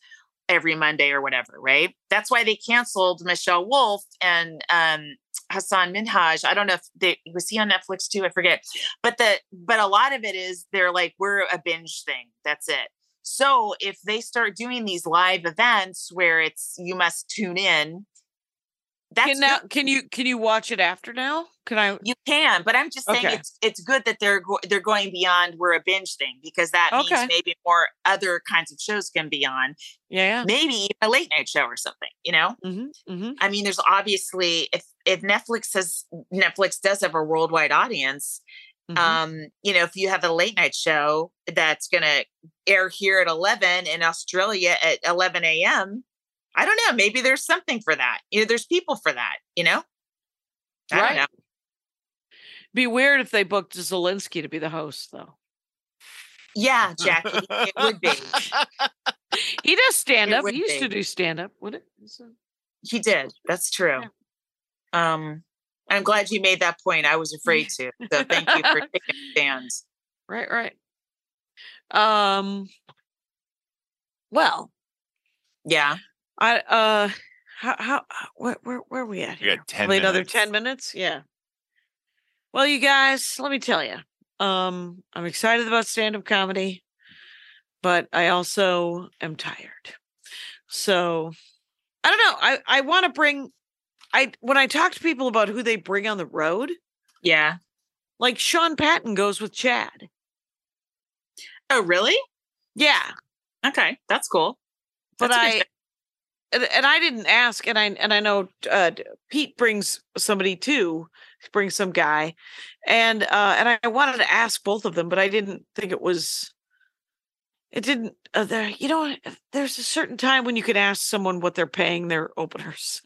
every Monday or whatever, right? That's why they canceled Michelle Wolf and um Hassan Minhaj. I don't know if they was he on Netflix too. I forget. But the but a lot of it is they're like we're a binge thing. That's it. So if they start doing these live events where it's you must tune in, that's Can now can you can you watch it after now? Can I? you can. But I'm just saying Okay. it's it's good that they're go- they're going beyond we're a binge thing because that Okay. means maybe more other kinds of shows can be on. Yeah. Maybe a late night show or something. You know. Mm-hmm, mm-hmm. I mean, there's obviously if if Netflix has Netflix does have a worldwide audience, mm-hmm. um, you know, if you have a late night show that's gonna air here at 11 in Australia at 11 a.m., I don't know. Maybe there's something for that. You know, there's people for that. You know, I don't Right. know. Be weird if they booked Zelensky to be the host, though. Yeah, Jackie, it would be. He does stand It up. He used to do stand up. Would it? He did. That's true. Um, I'm glad you made that point. I was afraid to. So thank you for taking a stand. Right, right. Um. Well, Yeah. I uh, how how how- where where where are we at? Here? got 10 Probably another ten minutes. Yeah. Well, you guys, let me tell you. Um, I'm excited about stand-up comedy, but I also am tired. So I don't know. I I want to bring. I when I talk to people about who they bring on the road, Yeah. like Sean Patton goes with Chad. Oh, really? Yeah, Okay. That's cool. but That's I. and, and I didn't ask, and I and I know uh, Pete brings somebody too, brings some guy, and uh, and I wanted to ask both of them, but I didn't think it was. It didn't. Uh, there, you know, there's a certain time when you can ask someone what they're paying their openers,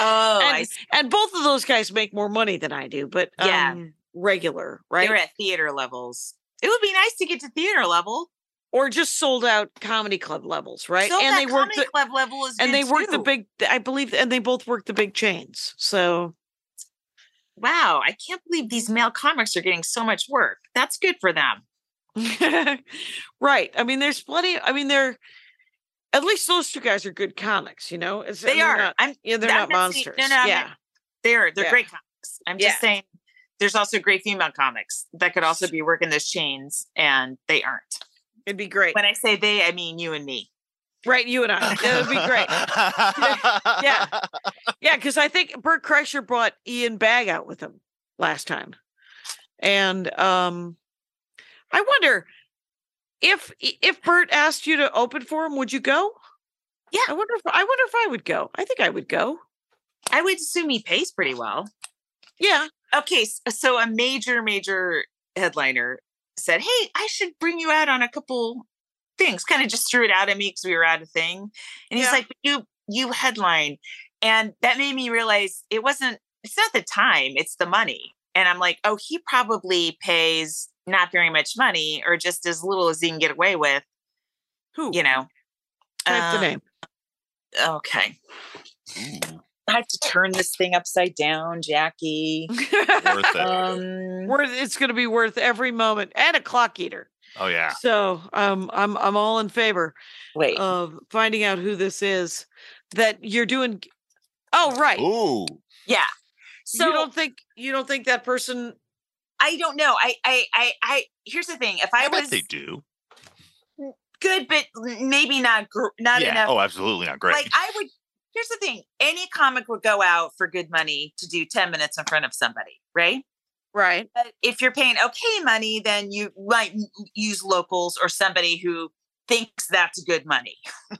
Oh, and, and both of those guys make more money than I do, but Yeah. um, regular, right? They're at theater levels. It would be nice to get to theater level. Or just sold out comedy club levels, right? So and they work comedy the club level is and they work the big. I believe, and they both work the big chains. So Wow, I can't believe these male comics are getting so much work. That's good for them. right. I mean, there's plenty. I mean, they're at least those two guys are good comics. You know, it's, They they're. Not, I'm yeah, they're I'm not not saying- monsters. no, no, not- yeah, they're they're Yeah. great comics. I'm just Yeah. saying there's also great female comics that could also be working those chains and they aren't. It'd be great. When I say they, I mean you and me. right, you and I. It'd be great. Yeah. Yeah, because I think Bert Kreischer brought Ian Bagg out with him last time, and um, I wonder if if Bert asked you to open for him, would you go? Yeah. I wonder if I wonder if I would go. I think I would go. I would assume he pays pretty well. Yeah. Okay, so a major, major headliner said, Hey, I should bring you out on a couple things. Kind of just threw it out at me because we were at a thing. And he's Yeah. like, You you headline. And that made me realize it wasn't, it's not the time, it's the money. And I'm like, oh, he probably pays not very much money or just as little as he can get away with, Who? you know. Type the Um, name. Okay. I have to turn this thing upside down, Jackie. Worth it. Um, worth it's going to be worth every moment and a clock eater. oh yeah. So um, I'm I'm all in favor wait. of finding out who this is that you're doing. Oh right. Ooh. yeah. So you don't think you don't think that person? I don't know. I, I, I, I. Here's the thing. If I, I bet was they do. good, but maybe not, gr- not yeah. enough. Oh, absolutely not great. Like I would, here's the thing: any comic would go out for good money to do ten minutes in front of somebody, right? Right. But if you're paying okay money, then you might use locals or somebody who thinks that's good money.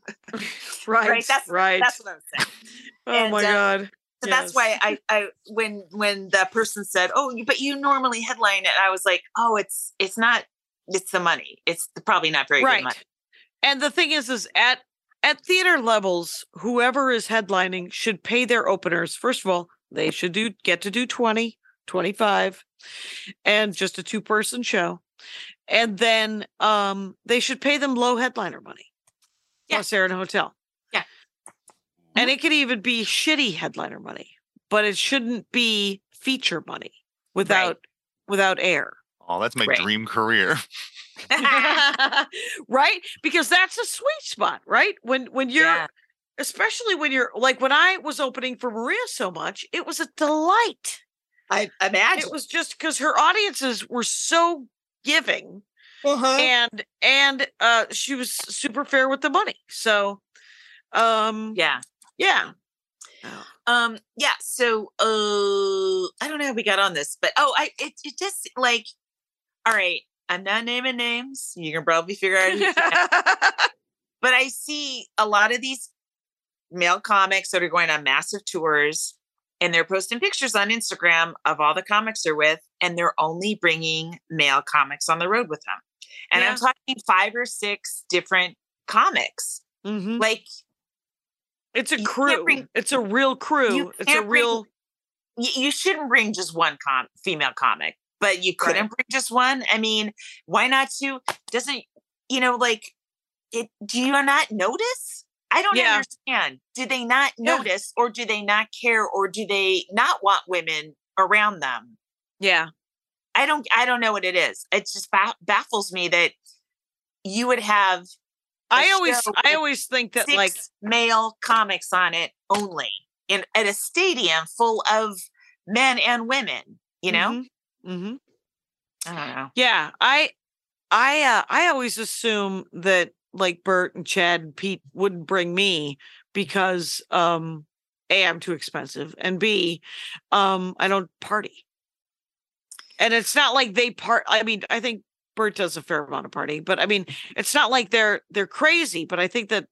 Right. Right, that's- right. That's what I'm saying. oh and, my uh, god. So that's why I, I when when the person said, "Oh, but you normally headline it," I was like, "Oh, it's it's not. It's the money. It's probably not very right. good money." And the thing is, is at at theater levels, whoever is headlining should pay their openers. First of all, they should do get to do 20, 25, and just a two person show. And then um they should pay them low headliner money. Yeah. Plus they're in a hotel. Yeah. And it could even be shitty headliner money, but it shouldn't be feature money without without air. Oh, that's my Right. dream career. right? Because that's a sweet spot, right? When when you're Yeah. especially when you're like when I was opening for Maria so much, it was a delight. I imagine. It was just because her audiences were so giving Uh-huh. and and uh she was super fair with the money. So um yeah. yeah. Um, yeah, so uh I don't know how we got on this, but oh I it, it just like all right, I'm not naming names. You can probably figure out who but I see a lot of these male comics that are going on massive tours and they're posting pictures on Instagram of all the comics they're with, and they're only bringing male comics on the road with them. And Yeah. I'm talking five or six different comics. Mhm. Like It's a crew. bring- it's a real crew. It's a can't bring- real you shouldn't bring just one com- female comic, but you couldn't Right. bring just one. I mean, why not two? Doesn't you know like it? Do you not notice? I don't Yeah. understand. Do they not Yeah. notice, or do they not care, or do they not want women around them? yeah. I don't. I don't know what it is. It just ba- baffles me that you would have I always I always think that like male comics on it only in at a stadium full of men and women. You know. Mm-hmm. Hmm I don't know. Yeah, I I uh I always assume that like Bert and Chad and Pete wouldn't bring me because um A, I'm too expensive, and B, um, I don't party. And it's not like they part I mean, I think Bert does a fair amount of party, but I mean, it's not like they're they're crazy, but I think that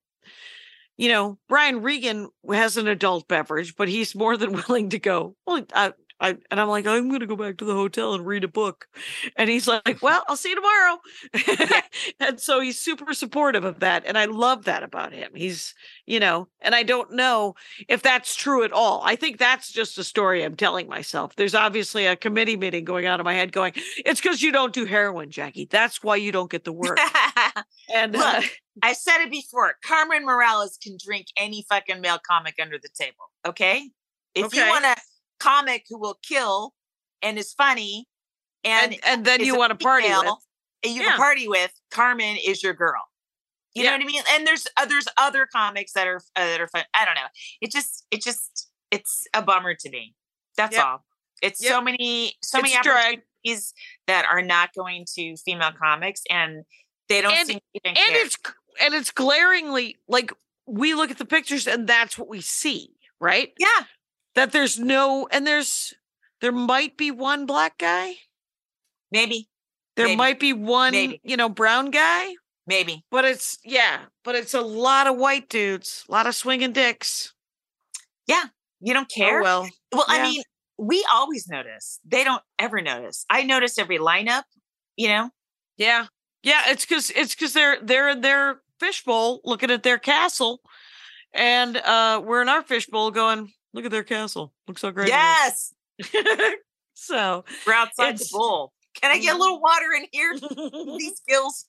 you know, Brian Regan has an adult beverage, but he's more than willing to go. Well, I, I, and I'm like, I'm going to go back to the hotel and read a book. And he's like, Well, I'll see you tomorrow. and so he's super supportive of that. And I love that about him. He's, you know, and I don't know if that's true at all. I think that's just a story I'm telling myself. There's obviously a committee meeting going on in my head going, It's because you don't do heroin, Jackie. That's why you don't get the work. And uh, Look, I said it before. Carmen Morales can drink any fucking male comic under the table. Okay. If you want a comic who will kill and is funny and, and, and then you want to party with. and you Yeah. can party with, Carmen is your girl. You Yeah. know what I mean? And there's uh, there's other comics that are uh, that are fun. I don't know. It just it just it's a bummer to me. That's Yep. all. It's Yep. so many so many It's drag. opportunities that are not going to female comics and they don't And- seem to and care. it's and it's glaringly like we look at the pictures and that's what we see, right? yeah. That there's no and there's there might be one black guy. Maybe, There Maybe. might be one, Maybe. you know, brown guy, maybe. but it's yeah, but it's a lot of white dudes, a lot of swinging dicks. Yeah. You don't Oh, care. well, well, I mean, we always notice. They don't ever notice. I notice every lineup. You know. yeah, yeah. It's because it's because they're they're in their fishbowl looking at their castle, and uh we're in our fishbowl going, look at their castle, looks so great. Yes, so we're outside the bowl. Can I get a little water in here? These gills.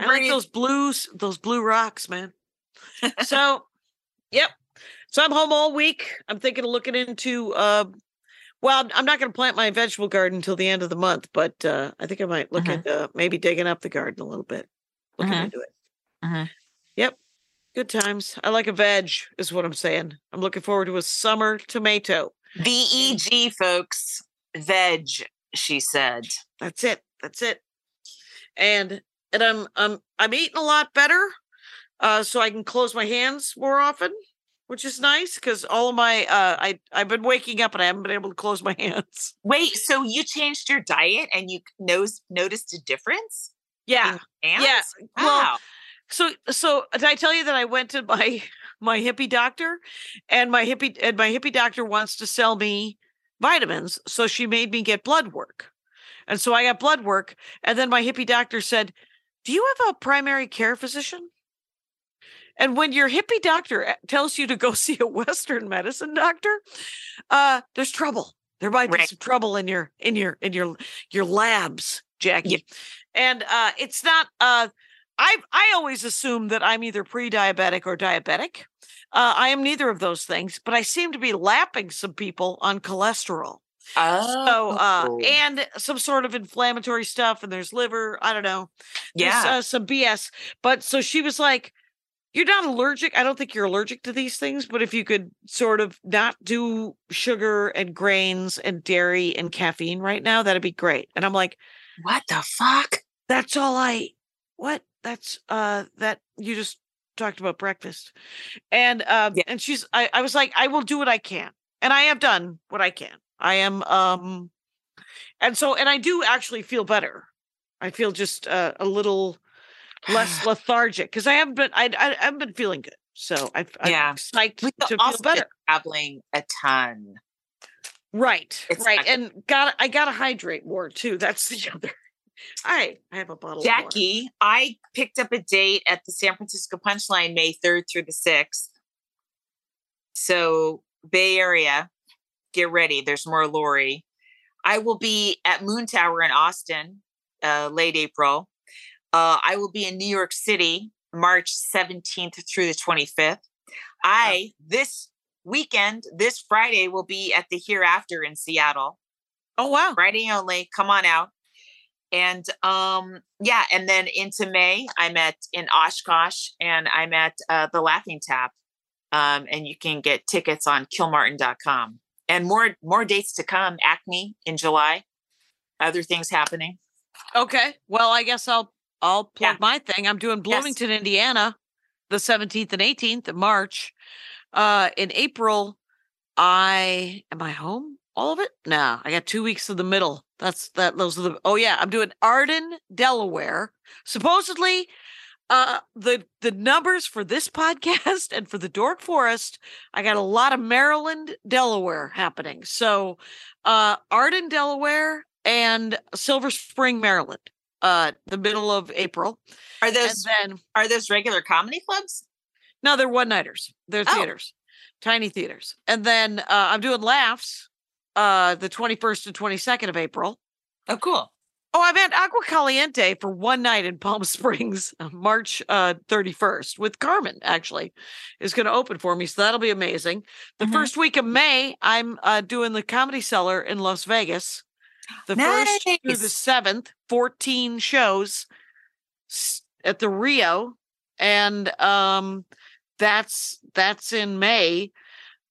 I like those blues, those blue rocks, man. so, yep. So I'm home all week. I'm thinking of looking into. uh Well, I'm- not going to plant my vegetable garden until the end of the month, but uh I think I might look Mhm. at uh, maybe digging up the garden a little bit. Looking Mhm. into it. Mhm. Good times. I like a veg, is what I'm saying. I'm looking forward to a summer tomato. V E G, folks. Veg. She said. That's it. That's it. And and I'm I'm I'm eating a lot better. uh, so I can close my hands more often, which is nice because all of my uh, I I've been waking up and I haven't been able to close my hands. Wait, so you changed your diet and you knows noticed a difference? Yeah, yeah. Well, Wow. So so did I tell you that I went to my my hippie doctor and my hippie and my hippie doctor wants to sell me vitamins so she made me get blood work. And so I got blood work and then my hippie doctor said, "Do you have a primary care physician?" And when your hippie doctor tells you to go see a western medicine doctor, uh there's trouble. There might be Right. some trouble in your in your in your your labs, Jackie. And uh it's not uh I I always assume that I'm either pre-diabetic or diabetic. Uh, I am neither of those things, but I seem to be lapping some people on cholesterol. So uh, Oh. and some sort of inflammatory stuff, and there's liver. I don't know. Yeah. uh, some BS. But so she was like, "You're not allergic. I don't think you're allergic to these things, but if you could sort of not do sugar and grains and dairy and caffeine right now, that'd be great." And I'm like, what the fuck? that's all I what that's uh that you just talked about breakfast and uh Yeah. and she's I, I was like I will do what I can and I have done what I can I am um and so and I do actually feel better I feel just uh, a little less lethargic because I haven't been I, I haven't been feeling good so I I'm Yeah. psyched We've to feel better traveling a ton. right It's right and got I gotta hydrate more too that's the other I I have a bottle of. Jackie, I picked up a date at the San Francisco Punchline May 3rd through the 6th. So, Bay Area, get ready. There's more Laurie. I will be at Moon Tower in Austin, uh, late April. Uh, I will be in New York City, March 17th through the 25th. I, this weekend, this Friday, will be at the Hereafter in Seattle. oh wow Friday only. Come on out. And um, yeah, and then into May, I'm at in Oshkosh and I'm at uh, the Laughing Tap. Um, and you can get tickets on kilmartin.com. And more more dates to come. Acme in July. Other things happening. Okay. Well, I guess I'll I'll plug Yeah. my thing. I'm doing Yes. Bloomington, Indiana, the 17th and 18th of March. Uh in April, I am I home? All of it? No, I got two weeks of the middle. That's that those are the oh yeah, I'm doing Arden, Delaware. Supposedly uh the the numbers for this podcast and for the Dork Forest, I got a lot of Maryland, Delaware happening. So uh Arden, Delaware and Silver Spring, Maryland. Uh the middle of April. Are And those then are those regular comedy clubs? no, they're one nighters. They're Oh. theaters, tiny theaters. And then uh, I'm doing laughs uh, the 21st and 22nd of April. Oh, cool. Oh, I'm at Agua Caliente for one night in Palm Springs, uh, March uh, 31st, with Carmen, actually, is going to open for me. So that'll be amazing. The Mhm. first week of May, I'm uh, doing the Comedy Cellar in Las Vegas. The first through the seventh, 14 shows at the Rio. And um that's that's in May.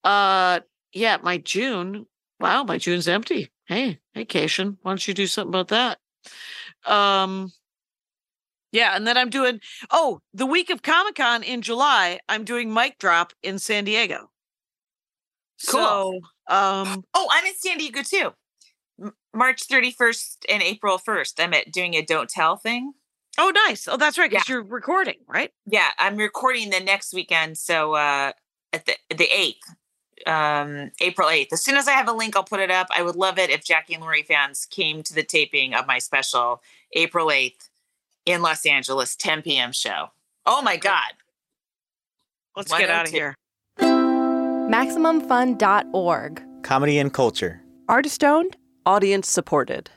Uh yeah, my June. Wow, my June's empty. Hey, hey Kashian, why don't you do something about that? Um yeah, and then I'm doing oh, the week of Comic Con in July, I'm doing Mic Drop in San Diego. Cool. So um Oh, I'm in San Diego too. M- March 31st and April 1st. I'm at doing a don't tell thing. oh nice. Oh, that's right, because you're recording, right? Yeah, I'm recording the next weekend. So uh at the the eighth, um, April eighth. As soon as I have a link, I'll put it up. I would love it if Jackie and Laurie fans came to the taping of my special April eighth in Los Angeles, 10 p.m. show. Oh my God. Let's Why get out of you- here. MaximumFun.org. Comedy and culture. Artist owned, audience supported.